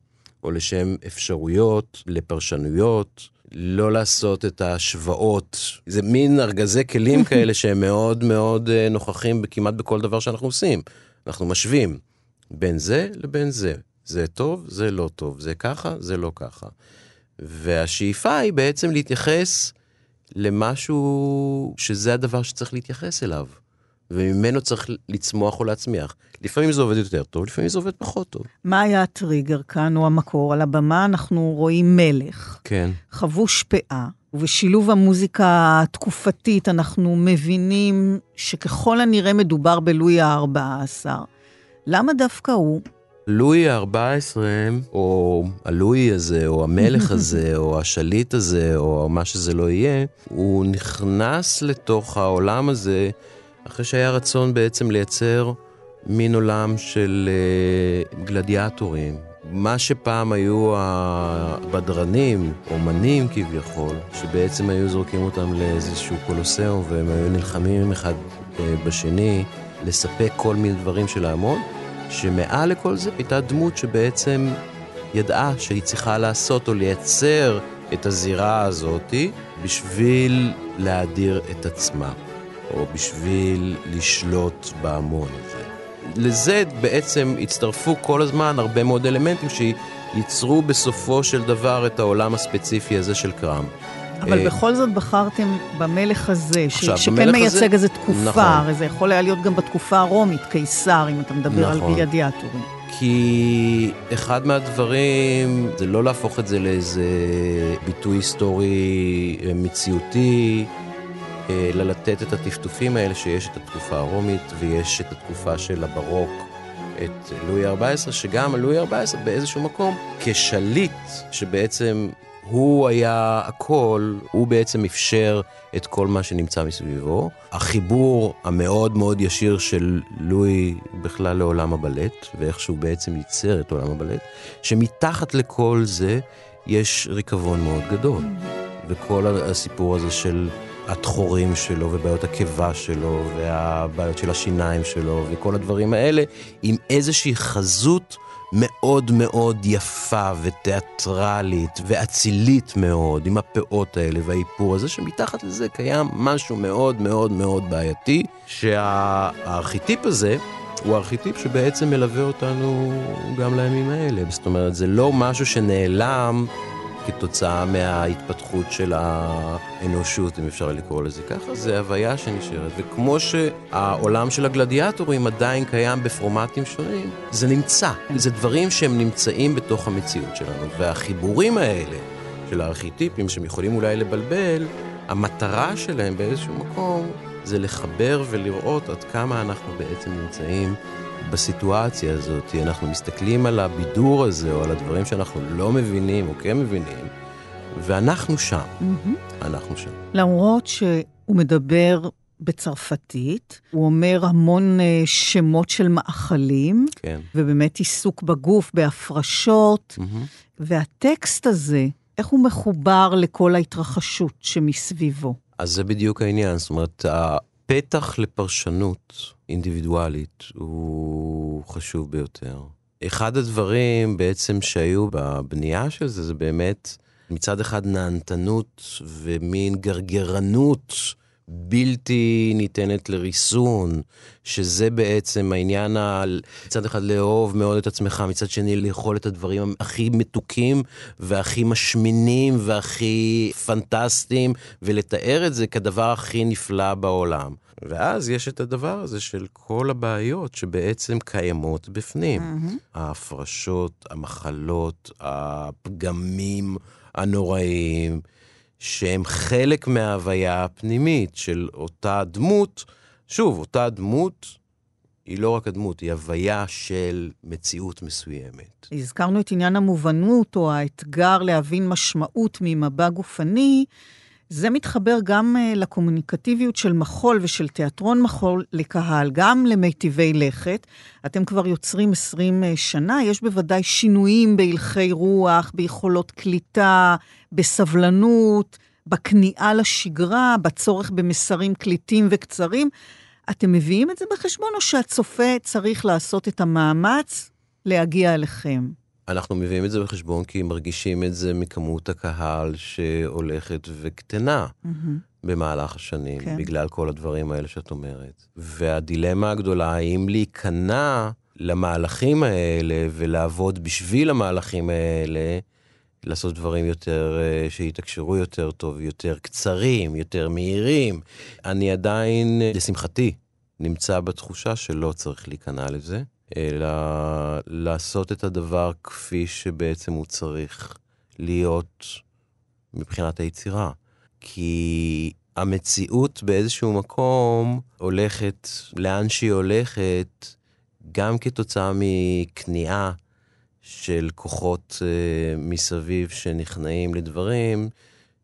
או לשם אפשרויות לפרשנויות, לא לעשות את ההשוואות. זה מין ארגזי כלים כאלה שהם מאוד מאוד אה, נוכחים כמעט בכל דבר שאנחנו עושים. אנחנו משווים בין זה לבין זה. זה טוב, זה לא טוב, זה ככה, זה לא ככה. והשאיפה היא בעצם להתייחס למשהו שזה הדבר שצריך להתייחס אליו. וממנו צריך לצמוח או להצמיח. לפעמים זה עובד יותר טוב, לפעמים זה עובד פחות טוב. מה היה הטריגר כאן, או המקור? על הבמה אנחנו רואים מלך. כן. חבוש פאה, ובשילוב המוזיקה התקופתית אנחנו מבינים שככל הנראה מדובר בלואי ה-14. למה דווקא הוא? לואי ה-14, או הלואי הזה, או המלך הזה, או השליט הזה, או מה שזה לא יהיה, הוא נכנס לתוך העולם הזה אחרי שהיה רצון בעצם לייצר מין עולם של uh, גלדיאטורים. מה שפעם היו הבדרנים, אומנים כביכול, שבעצם היו זורקים אותם לאיזשהו קולוסיאום והם היו נלחמים אחד uh, בשני, לספק כל מיני דברים של לעמוד, שמעל לכל זה הייתה דמות שבעצם ידעה שהיא צריכה לעשות או לייצר את הזירה הזאתי בשביל להדיר את עצמה. או בשביל לשלוט בהמון הזה. לזה בעצם הצטרפו כל הזמן הרבה מאוד אלמנטים שייצרו בסופו של דבר את העולם הספציפי הזה של קראם. אבל אה, בכל זאת בחרתם במלך הזה, עכשיו, ש- שכן מייצג איזה תקופה, נכון. הרי זה יכול היה להיות גם בתקופה הרומית, קיסר, אם אתה מדבר נכון. על גלדיאטורים. כי אחד מהדברים זה לא להפוך את זה לאיזה ביטוי היסטורי אה, מציאותי, אלא לתת את הטפטופים האלה שיש את התקופה הרומית ויש את התקופה של הברוק, את לואי ה-14, שגם לואי ה-14 באיזשהו מקום כשליט שבעצם הוא היה הכל, הוא בעצם אפשר את כל מה שנמצא מסביבו. החיבור המאוד מאוד ישיר של לואי בכלל לעולם הבלט, ואיך שהוא בעצם ייצר את עולם הבלט, שמתחת לכל זה יש ריקבון מאוד גדול. וכל הסיפור הזה של התחורים שלו ובעיות הקיבה שלו והבעיות של השיניים שלו וכל הדברים האלה עם איזושהי חזות מאוד מאוד יפה ותיאטרלית ואצילית מאוד עם הפאות האלה והאיפור הזה שמתחת לזה קיים משהו מאוד מאוד מאוד בעייתי שהארכיטיפ הזה הוא ארכיטיפ שבעצם מלווה אותנו גם לימים האלה. זאת אומרת, זה לא משהו שנעלם כתוצאה מההתפתחות של האנושות, אם אפשר לקרוא לזה ככה, זה הוויה שנשארת. וכמו שהעולם של הגלדיאטורים עדיין קיים בפורמטים שונים, זה נמצא. זה דברים שהם נמצאים בתוך המציאות שלנו. והחיבורים האלה של הארכיטיפים, שהם יכולים אולי לבלבל, המטרה שלהם באיזשהו מקום זה לחבר ולראות עד כמה אנחנו בעצם נמצאים בסיטואציה הזאת. אנחנו מסתכלים על הבידור הזה, או על הדברים שאנחנו לא מבינים או כן מבינים, ואנחנו שם. Mm-hmm. אנחנו שם. למרות שהוא מדבר בצרפתית, הוא אומר המון uh, שמות של מאכלים, כן. ובאמת עיסוק בגוף, בהפרשות, mm-hmm. והטקסט הזה, איך הוא מחובר לכל ההתרחשות שמסביבו? אז זה בדיוק העניין, זאת אומרת, הפתח לפרשנות אינדיבידואלית הוא חשוב ביותר. אחד הדברים בעצם שהיו בבנייה של זה, זה באמת מצד אחד נהנתנות ומין גרגרנות בלתי ניתנת לריסון, שזה בעצם העניין, על מצד אחד לאהוב מאוד את עצמך, מצד שני לאכול את הדברים הכי מתוקים והכי משמינים והכי פנטסטיים, ולתאר את זה כדבר הכי נפלא בעולם. ואז יש את הדבר הזה של כל הבעיות שבעצם קיימות בפנים. Mm-hmm. ההפרשות, המחלות, הפגמים הנוראיים. שהם חלק מההוויה הפנימית של אותה דמות. שוב, אותה דמות היא לא רק הדמות, היא הוויה של מציאות מסוימת. הזכרנו את עניין המובנות, או האתגר להבין משמעות ממבע גופני. זה מתחבר גם uh, לקומוניקטיביות של מחול ושל תיאטרון מחול לקהל, גם למיטיבי לכת. אתם כבר יוצרים 20 uh, אה, שנה, יש בוודאי שינויים בהלכי רוח, ביכולות קליטה, בסבלנות, בכניעה לשגרה, בצורך במסרים קליטים וקצרים. אתם מביאים את זה בחשבון, או שהצופה צריך לעשות את המאמץ להגיע אליכם? אנחנו מביאים את זה בחשבון כי מרגישים את זה מכמות הקהל שהולכת וקטנה mm-hmm. במהלך השנים, כן. בגלל כל הדברים האלה שאת אומרת. והדילמה הגדולה, האם להיכנע למהלכים האלה ולעבוד בשביל המהלכים האלה, לעשות דברים יותר, אה, שיתקשרו יותר טוב, יותר קצרים, יותר מהירים. אני עדיין, לשמחתי, נמצא בתחושה שלא צריך להיכנע לזה. אלא לעשות את הדבר כפי שבעצם הוא צריך להיות מבחינת היצירה. כי המציאות באיזשהו מקום הולכת לאן שהיא הולכת, גם כתוצאה מכניעה של כוחות uh, מסביב שנכנעים לדברים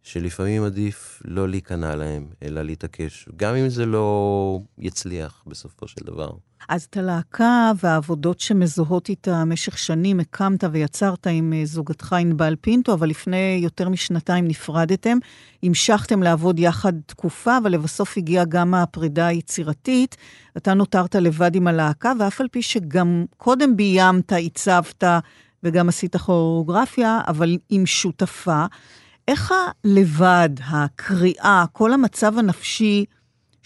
שלפעמים עדיף לא להיכנע להם, אלא להתעקש, גם אם זה לא יצליח בסופו של דבר. אז את הלהקה והעבודות שמזוהות איתה במשך שנים הקמת ויצרת עם אה, זוגתך ענבל פינטו, אבל לפני יותר משנתיים נפרדתם. המשכתם לעבוד יחד תקופה, אבל לבסוף הגיעה גם הפרידה היצירתית. אתה נותרת לבד עם הלהקה, ואף על פי שגם קודם ביימת, עיצבת וגם עשית כוריאוגרפיה, אבל עם שותפה. איך הלבד, הקריאה, כל המצב הנפשי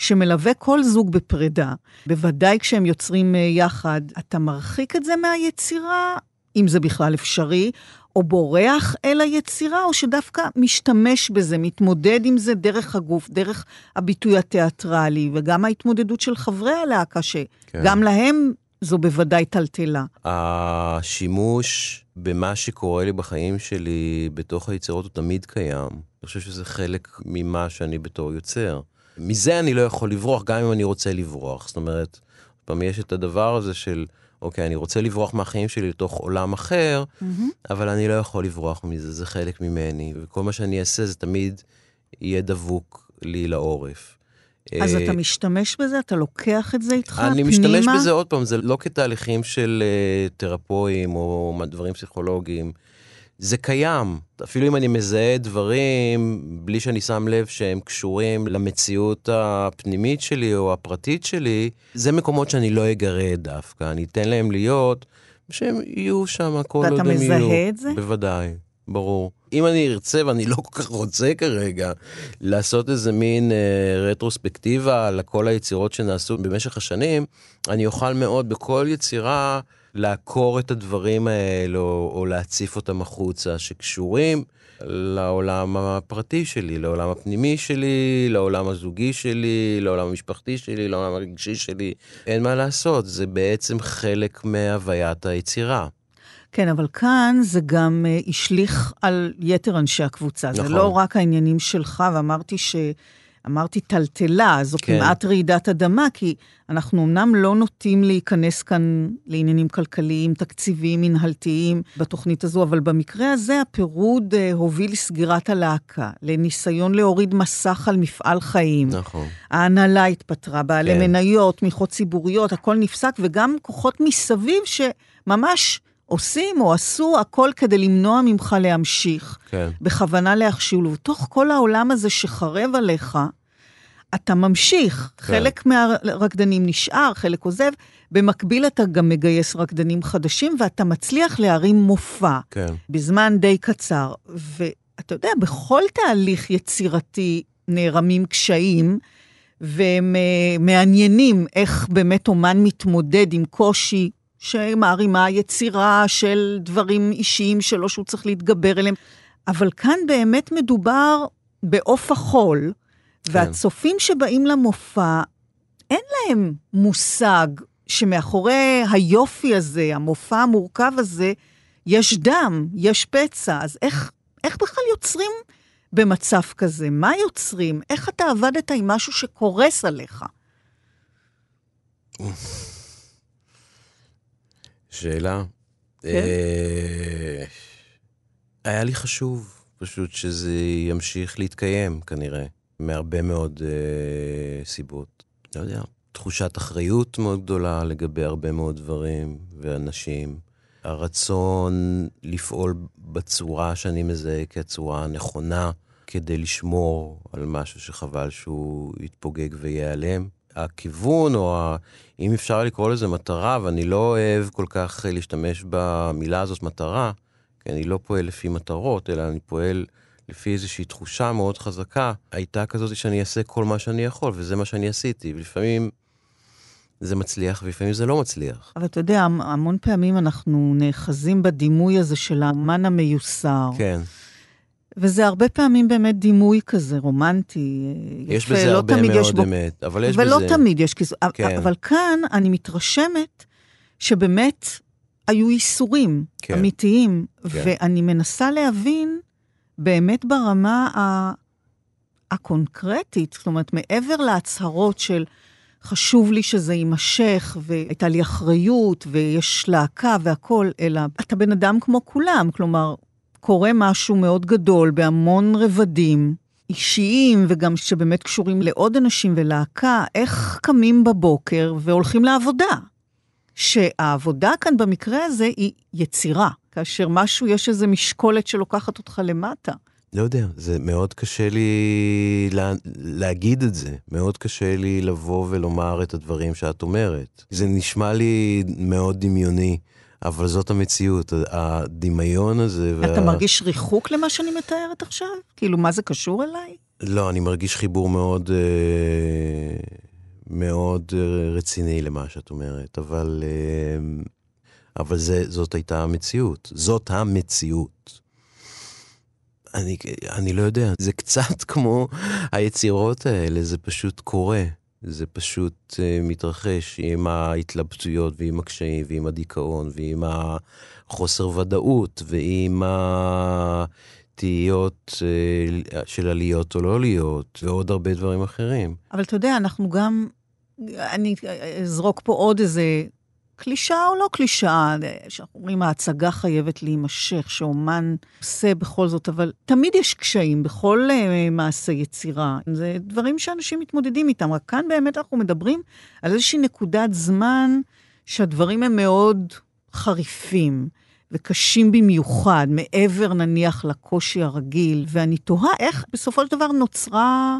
שמלווה כל זוג בפרידה, בוודאי כשהם יוצרים אה, יחד, אתה מרחיק את זה מהיצירה, אם זה בכלל אפשרי, או בורח אל היצירה, או שדווקא משתמש בזה, מתמודד עם זה דרך הגוף, דרך הביטוי התיאטרלי, וגם ההתמודדות של חברי הלהקה, שגם כן. להם זו בוודאי טלטלה. השימוש במה שקורה לי בחיים שלי בתוך היצירות הוא תמיד קיים. אני חושב שזה חלק ממה שאני בתור יוצר. מזה אני לא יכול לברוח, גם אם אני רוצה לברוח. זאת אומרת, פעם יש את הדבר הזה של, אוקיי, אני רוצה לברוח מהחיים שלי לתוך עולם אחר, mm-hmm. אבל אני לא יכול לברוח מזה, זה חלק ממני, וכל מה שאני אעשה זה תמיד יהיה דבוק לי לעורף. אז אתה משתמש בזה? אתה לוקח את זה איתך פנימה? אני משתמש בזה עוד פעם, זה לא כתהליכים של uh, תרפואים או דברים פסיכולוגיים. זה קיים. אפילו אם אני מזהה דברים בלי שאני שם לב שהם קשורים למציאות הפנימית שלי או הפרטית שלי, זה מקומות שאני לא אגרד דווקא. אני אתן להם להיות, שהם יהיו שם כל עוד הם יהיו. ואתה מזהה את זה? בוודאי, ברור. אם אני ארצה, ואני לא כל כך רוצה כרגע, לעשות איזה מין אה, רטרוספקטיבה לכל היצירות שנעשו במשך השנים, אני אוכל מאוד בכל יצירה לעקור את הדברים האלו, או להציף אותם החוצה, שקשורים לעולם הפרטי שלי, לעולם הפנימי שלי, לעולם הזוגי שלי, לעולם המשפחתי שלי, לעולם הרגשי שלי. אין מה לעשות, זה בעצם חלק מהוויית היצירה. כן, אבל כאן זה גם uh, השליך על יתר אנשי הקבוצה. נכון. זה לא רק העניינים שלך, ואמרתי ש... אמרתי טלטלה, זו כן. כמעט רעידת אדמה, כי אנחנו אמנם לא נוטים להיכנס כאן לעניינים כלכליים, תקציביים, מנהלתיים בתוכנית הזו, אבל במקרה הזה הפירוד אה, הוביל לסגירת הלהקה, לניסיון להוריד מסך על מפעל חיים. נכון. ההנהלה התפטרה, בעלי כן. מניות, תמיכות ציבוריות, הכל נפסק, וגם כוחות מסביב שממש... עושים או עשו הכל כדי למנוע ממך להמשיך. כן. בכוונה להכשיל. ובתוך כל העולם הזה שחרב עליך, אתה ממשיך. כן. חלק מהרקדנים נשאר, חלק עוזב. במקביל אתה גם מגייס רקדנים חדשים, ואתה מצליח להרים מופע. כן. בזמן די קצר. ואתה יודע, בכל תהליך יצירתי נערמים קשיים. והם uh, מעניינים איך באמת אומן מתמודד עם קושי שמערימה יצירה של דברים אישיים שלו שהוא צריך להתגבר אליהם. אבל כאן באמת מדובר בעוף החול, כן. והצופים שבאים למופע, אין להם מושג שמאחורי היופי הזה, המופע המורכב הזה, יש דם, יש פצע. אז איך, איך בכלל יוצרים במצב כזה? מה יוצרים? איך אתה עבדת עם משהו שקורס עליך? שאלה. כן? אה, היה לי חשוב פשוט שזה ימשיך להתקיים, כנראה, מהרבה מאוד אה, סיבות. לא יודע, תחושת אחריות מאוד גדולה לגבי הרבה מאוד דברים ואנשים. הרצון לפעול בצורה שאני מזהה כצורה הנכונה, כדי לשמור על משהו שחבל שהוא יתפוגג וייעלם. הכיוון, או. אם אפשר לקרוא לזה מטרה, ואני לא אוהב כל כך להשתמש במילה הזאת מטרה, כי אני לא פועל לפי מטרות, אלא אני פועל לפי איזושהי תחושה מאוד חזקה, הייתה כזאת שאני אעשה כל מה שאני יכול, וזה מה שאני עשיתי. ולפעמים זה מצליח, ולפעמים זה לא מצליח. אבל אתה יודע, המון פעמים אנחנו נאחזים בדימוי הזה של האמן המיוסר. כן. וזה הרבה פעמים באמת דימוי כזה, רומנטי, יש יפה, בזה לא הרבה מאוד בו... אמת, אבל יש ולא בזה... ולא תמיד יש כזה, כן. אבל כאן אני מתרשמת שבאמת היו ייסורים כן. אמיתיים, כן. ואני מנסה להבין באמת ברמה ה... הקונקרטית, זאת אומרת, מעבר להצהרות של חשוב לי שזה יימשך, והייתה לי אחריות, ויש להקה והכול, אלא אתה בן אדם כמו כולם, כלומר, קורה משהו מאוד גדול בהמון רבדים, אישיים וגם שבאמת קשורים לעוד אנשים ולהקה, איך קמים בבוקר והולכים לעבודה. שהעבודה כאן במקרה הזה היא יצירה, כאשר משהו, יש איזו משקולת שלוקחת אותך למטה. לא יודע, זה מאוד קשה לי לה, להגיד את זה. מאוד קשה לי לבוא ולומר את הדברים שאת אומרת. זה נשמע לי מאוד דמיוני. אבל זאת המציאות, הדמיון הזה. אתה וה... מרגיש ריחוק למה שאני מתארת עכשיו? כאילו, מה זה קשור אליי? לא, אני מרגיש חיבור מאוד, אה, מאוד אה, רציני למה שאת אומרת, אבל, אה, אבל זה, זאת הייתה המציאות. זאת המציאות. אני, אני לא יודע, זה קצת כמו היצירות האלה, זה פשוט קורה. זה פשוט uh, מתרחש עם ההתלבטויות ועם הקשיים ועם הדיכאון ועם החוסר ודאות ועם התהיות uh, של עליות או לא להיות ועוד הרבה דברים אחרים. אבל אתה יודע, אנחנו גם, אני אזרוק פה עוד איזה קלישאה או לא קלישאה, שאנחנו אומרים ההצגה חייבת להימשך, שאומן עושה בכל זאת, אבל תמיד יש קשיים בכל uh, מעשה יצירה. זה דברים שאנשים מתמודדים איתם, רק כאן באמת אנחנו מדברים על איזושהי נקודת זמן שהדברים הם מאוד חריפים. וקשים במיוחד, מעבר נניח לקושי הרגיל, ואני תוהה איך בסופו של דבר נוצרה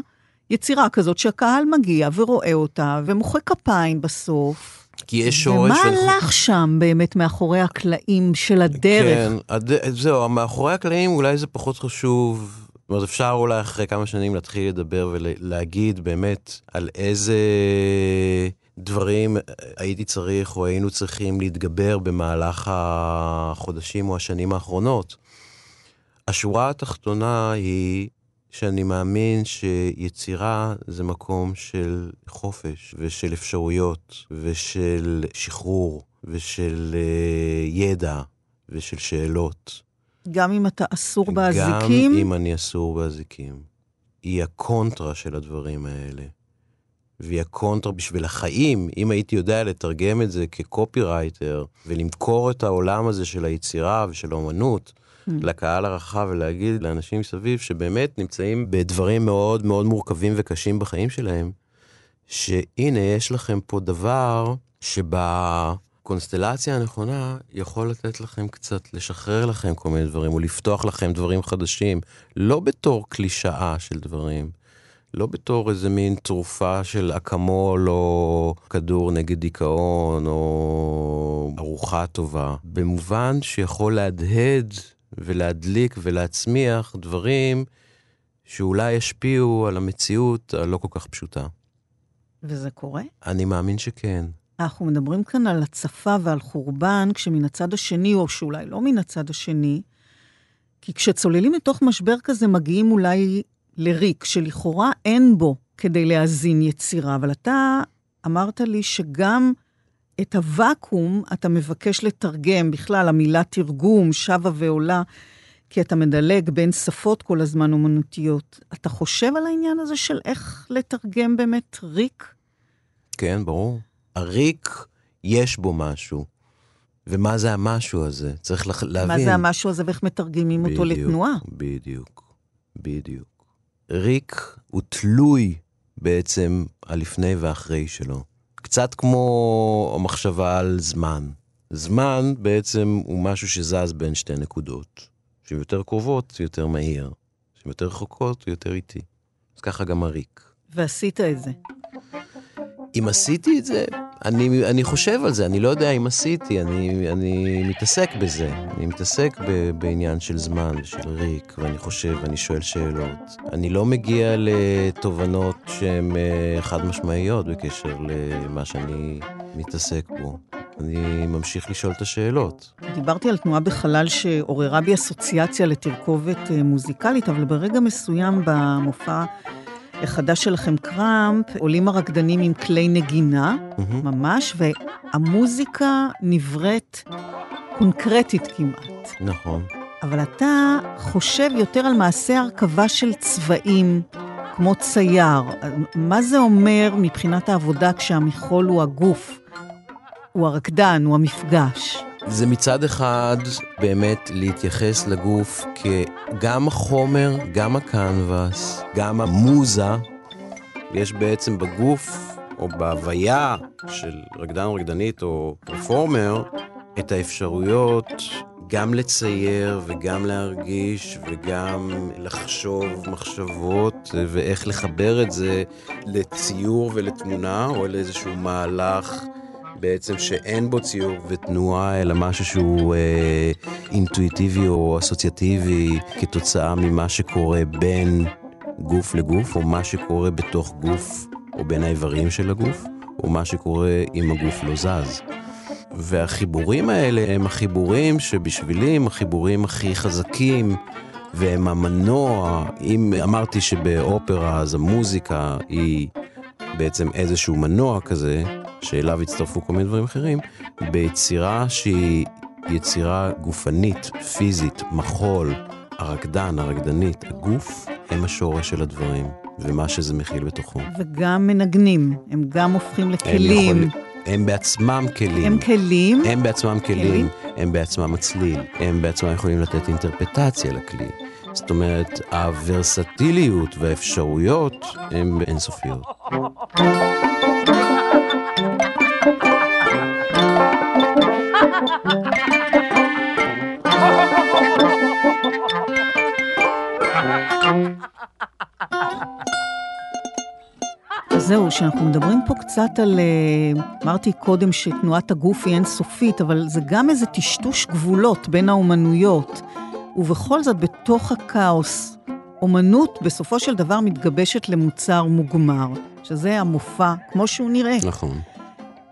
יצירה כזאת שהקהל מגיע ורואה אותה ומוחא כפיים בסוף. כי יש שורש... ומה הלך שם באמת מאחורי הקלעים של הדרך? כן, הד... זהו, מאחורי הקלעים אולי זה פחות חשוב. זאת אומרת, אפשר אולי אחרי כמה שנים להתחיל לדבר ולהגיד באמת על איזה דברים הייתי צריך או היינו צריכים להתגבר במהלך החודשים או השנים האחרונות. השורה התחתונה היא שאני מאמין שיצירה זה מקום של חופש ושל אפשרויות ושל שחרור ושל uh, ידע ושל שאלות. גם אם אתה אסור באזיקים? גם אם אני אסור באזיקים. היא הקונטרה של הדברים האלה. והיא הקונטרה בשביל החיים. אם הייתי יודע לתרגם את זה כקופירייטר ולמכור את העולם הזה של היצירה ושל האומנות. לקהל הרחב ולהגיד לאנשים מסביב שבאמת נמצאים בדברים מאוד מאוד מורכבים וקשים בחיים שלהם, שהנה, יש לכם פה דבר שבקונסטלציה הנכונה יכול לתת לכם קצת, לשחרר לכם כל מיני דברים, או לפתוח לכם דברים חדשים, לא בתור קלישאה של דברים. לא בתור איזה מין תרופה של אקמול או כדור נגד דיכאון או ארוחה טובה, במובן שיכול להדהד ולהדליק ולהצמיח דברים שאולי ישפיעו על המציאות הלא כל כך פשוטה. וזה קורה? אני מאמין שכן. אנחנו מדברים כאן על הצפה ועל חורבן, כשמן הצד השני, או שאולי לא מן הצד השני, כי כשצוללים לתוך משבר כזה, מגיעים אולי לריק, שלכאורה אין בו כדי להזין יצירה, אבל אתה אמרת לי שגם את הוואקום אתה מבקש לתרגם, בכלל, המילה תרגום שבה ועולה, כי אתה מדלג בין שפות כל הזמן אומנותיות. אתה חושב על העניין הזה של איך לתרגם באמת ריק? כן, ברור. הריק, יש בו משהו. ומה זה המשהו הזה? צריך להבין. מה זה המשהו הזה ואיך מתרגמים בדיוק, אותו לתנועה? בדיוק, בדיוק. ריק הוא תלוי בעצם הלפני ואחרי שלו. קצת כמו המחשבה על זמן. זמן בעצם הוא משהו שזז בין שתי נקודות. שהן יותר קרובות, יותר מהיר. שהן יותר רחוקות, יותר איטי. אז ככה גם הריק. ועשית את זה. אם עשיתי את זה, אני, אני חושב על זה, אני לא יודע אם עשיתי, אני, אני מתעסק בזה. אני מתעסק ב, בעניין של זמן ושל ריק, ואני חושב, ואני שואל שאלות. אני לא מגיע לתובנות שהן אה, חד משמעיות בקשר למה שאני מתעסק בו. אני ממשיך לשאול את השאלות. דיברתי על תנועה בחלל שעוררה בי אסוציאציה לתרכובת אה, מוזיקלית, אבל ברגע מסוים במופע החדש שלכם, קראמפ, עולים הרקדנים עם כלי נגינה, mm-hmm. ממש, והמוזיקה נבראת קונקרטית כמעט. נכון. אבל אתה חושב יותר על מעשה הרכבה של צבעים, כמו צייר. מה זה אומר מבחינת העבודה כשהמחול הוא הגוף, הוא הרקדן, הוא המפגש? זה מצד אחד באמת להתייחס לגוף כגם החומר, גם הקנבס, גם המוזה, יש בעצם בגוף או בהוויה של רקדן או רקדנית או פרפורמר את האפשרויות גם לצייר וגם להרגיש וגם לחשוב מחשבות ואיך לחבר את זה לציור ולתמונה או לאיזשהו מהלך בעצם שאין בו ציור ותנועה, אלא משהו שהוא אה, אינטואיטיבי או אסוציאטיבי כתוצאה ממה שקורה בין גוף לגוף, או מה שקורה בתוך גוף, או בין האיברים של הגוף, או מה שקורה אם הגוף לא זז. והחיבורים האלה הם החיבורים שבשבילי הם החיבורים הכי חזקים, והם המנוע, אם אמרתי שבאופרה אז המוזיקה היא בעצם איזשהו מנוע כזה, שאליו הצטרפו כל מיני דברים אחרים, ביצירה שהיא יצירה גופנית, פיזית, מחול, הרקדן, הרקדנית, הגוף, הם השורש של הדברים, ומה שזה מכיל בתוכו. וגם מנגנים, הם גם הופכים לכלים. הם, יכול... הם בעצמם כלים. הם כלים. הם בעצמם כלים, כלים, הם בעצמם הצליל, הם בעצמם יכולים לתת אינטרפטציה לכלי. זאת אומרת, הוורסטיליות והאפשרויות הן אינסופיות. זהו, שאנחנו מדברים פה קצת על, אה, אמרתי קודם שתנועת הגוף היא אינסופית, אבל זה גם איזה טשטוש גבולות בין האומנויות. ובכל זאת, בתוך הכאוס, אומנות בסופו של דבר מתגבשת למוצר מוגמר, שזה המופע כמו שהוא נראה. נכון.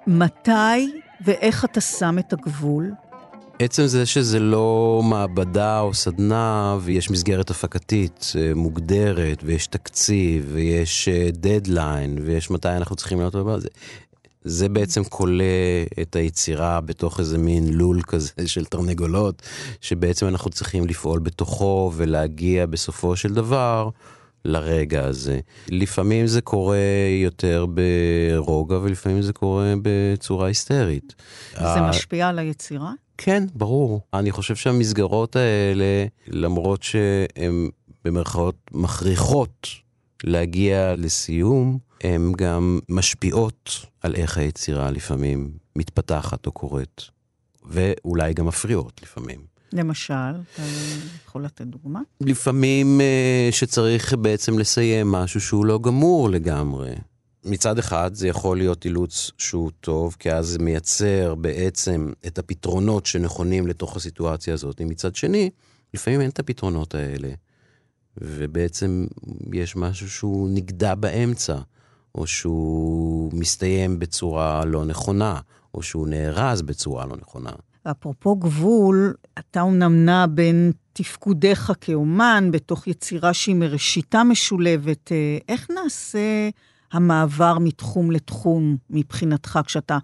מתי ואיך אתה שם את הגבול? עצם זה שזה לא מעבדה או סדנה ויש מסגרת הפקתית אה, מוגדרת ויש תקציב ויש דדליין אה, ויש מתי אנחנו צריכים להיות בזה, זה בעצם כולא את היצירה בתוך איזה מין לול כזה של תרנגולות, שבעצם אנחנו צריכים לפעול בתוכו ולהגיע בסופו של דבר לרגע הזה. לפעמים זה קורה יותר ברוגע ולפעמים זה קורה בצורה היסטרית. זה משפיע על היצירה? כן, ברור. אני חושב שהמסגרות האלה, למרות שהן במרכאות מכריחות להגיע לסיום, הן גם משפיעות על איך היצירה לפעמים מתפתחת או קורית, ואולי גם מפריעות לפעמים. למשל, אתה יכול לתת דוגמה? לפעמים uh, שצריך בעצם לסיים משהו שהוא לא גמור לגמרי. מצד אחד זה יכול להיות אילוץ שהוא טוב, כי אז זה מייצר בעצם את הפתרונות שנכונים לתוך הסיטואציה הזאת. מצד שני, לפעמים אין את הפתרונות האלה, ובעצם יש משהו שהוא נגדע באמצע, או שהוא מסתיים בצורה לא נכונה, או שהוא נארז בצורה לא נכונה. אפרופו גבול, אתה אומנם נע בין תפקודיך כאומן, בתוך יצירה שהיא מראשיתה משולבת. אה, איך נעשה המעבר מתחום לתחום מבחינתך, כשאתה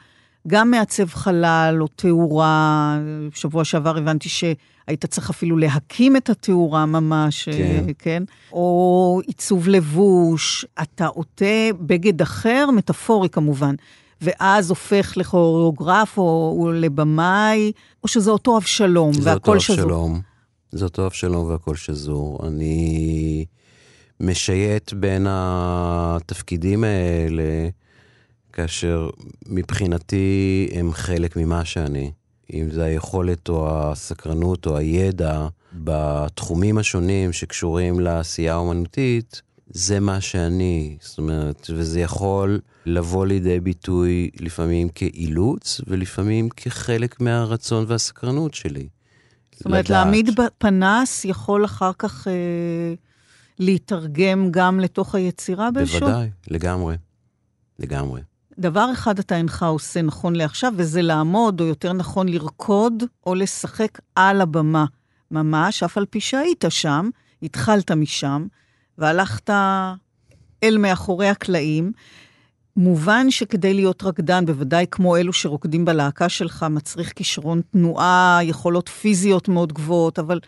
גם מעצב חלל או תאורה, שבוע שעבר הבנתי שהיית צריך אפילו להקים את התאורה ממש, אה, כן, כן? או עיצוב לבוש, אתה עוטה בגד אחר, מטאפורי כמובן. ואז הופך לכוריאוגרף או, או לבמאי, או שזה אותו אבשלום והכל שזור. זה אותו אבשלום, זה אותו אבשלום והכל שזור. אני משייט בין התפקידים האלה, כאשר מבחינתי הם חלק ממה שאני. אם זה היכולת או הסקרנות או הידע בתחומים השונים שקשורים לעשייה האומנותית, זה מה שאני. זאת אומרת, וזה יכול לבוא לידי ביטוי לפעמים כאילוץ, ולפעמים כחלק מהרצון והסקרנות שלי. זאת אומרת, לדעת. להעמיד פנס יכול אחר כך אה, להתרגם גם לתוך היצירה באיזשהו... בוודאי, לגמרי. לגמרי. דבר אחד אתה אינך עושה נכון לעכשיו, וזה לעמוד, או יותר נכון לרקוד, או לשחק על הבמה. ממש, אף על פי שהיית שם, התחלת משם, והלכת אל מאחורי הקלעים. מובן שכדי להיות רקדן, בוודאי כמו אלו שרוקדים בלהקה שלך, מצריך כישרון תנועה, יכולות פיזיות מאוד גבוהות, אבל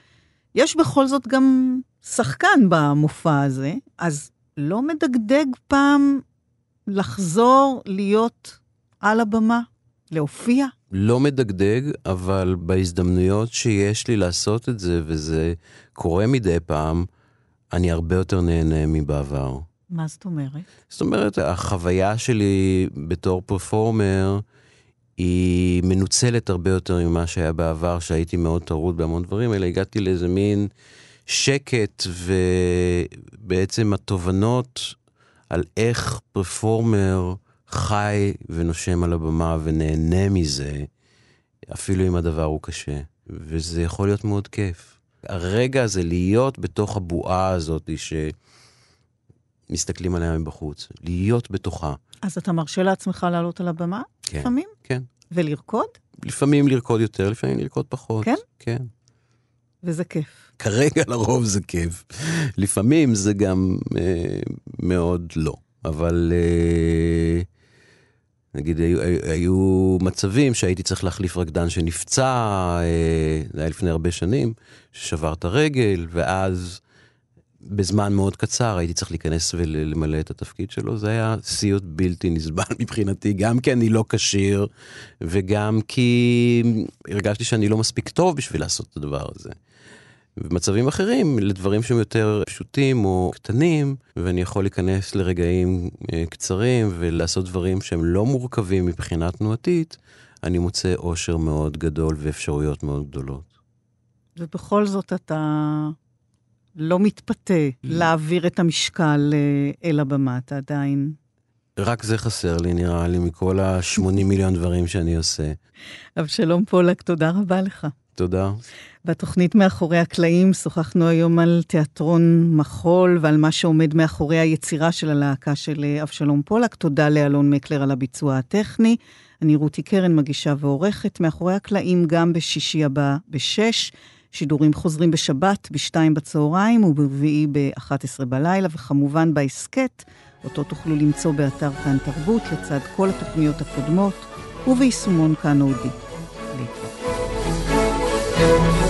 יש בכל זאת גם שחקן במופע הזה, אז לא מדגדג פעם לחזור להיות על הבמה, להופיע? לא מדגדג, אבל בהזדמנויות שיש לי לעשות את זה, וזה קורה מדי פעם, אני הרבה יותר נהנה מבעבר. מה זאת אומרת? זאת אומרת, החוויה שלי בתור פרפורמר היא מנוצלת הרבה יותר ממה שהיה בעבר, שהייתי מאוד טרוד בהמון דברים, אלא הגעתי לאיזה מין שקט, ובעצם התובנות על איך פרפורמר חי ונושם על הבמה ונהנה מזה, אפילו אם הדבר הוא קשה. וזה יכול להיות מאוד כיף. הרגע הזה להיות בתוך הבועה הזאת שמסתכלים עליה מבחוץ, להיות בתוכה. אז אתה מרשה לעצמך לעלות על הבמה? כן. לפעמים? כן. ולרקוד? לפעמים לרקוד יותר, לפעמים לרקוד פחות. כן? כן. וזה כיף. כרגע לרוב זה כיף. לפעמים זה גם אה, מאוד לא. אבל אה, נגיד, היו, היו מצבים שהייתי צריך להחליף רקדן שנפצע, אה, זה היה לפני הרבה שנים, ששבר את הרגל, ואז בזמן מאוד קצר הייתי צריך להיכנס ולמלא את התפקיד שלו. זה היה סיוט בלתי נסבל מבחינתי, גם כי אני לא כשיר, וגם כי הרגשתי שאני לא מספיק טוב בשביל לעשות את הדבר הזה. במצבים אחרים, לדברים שהם יותר פשוטים או קטנים, ואני יכול להיכנס לרגעים אה, קצרים ולעשות דברים שהם לא מורכבים מבחינה תנועתית, אני מוצא אושר מאוד גדול ואפשרויות מאוד גדולות. ובכל זאת אתה לא מתפתה להעביר את המשקל אה, אל הבמה, אתה עדיין... רק זה חסר לי, נראה לי, מכל ה-80 מיליון דברים שאני עושה. אבשלום פולק, תודה רבה לך. תודה. בתוכנית מאחורי הקלעים שוחחנו היום על תיאטרון מחול ועל מה שעומד מאחורי היצירה של הלהקה של אה, אבשלום פולק. תודה לאלון מקלר על הביצוע הטכני. אני רותי קרן, מגישה ועורכת. מאחורי הקלעים גם בשישי הבא בשש. שידורים חוזרים בשבת בשתיים בצהריים וברביעי ב-11 בלילה, וכמובן בהסכת, אותו תוכלו למצוא באתר כאן תרבות, לצד כל התוכניות הקודמות, וביישומון כאן אודי. להתראות.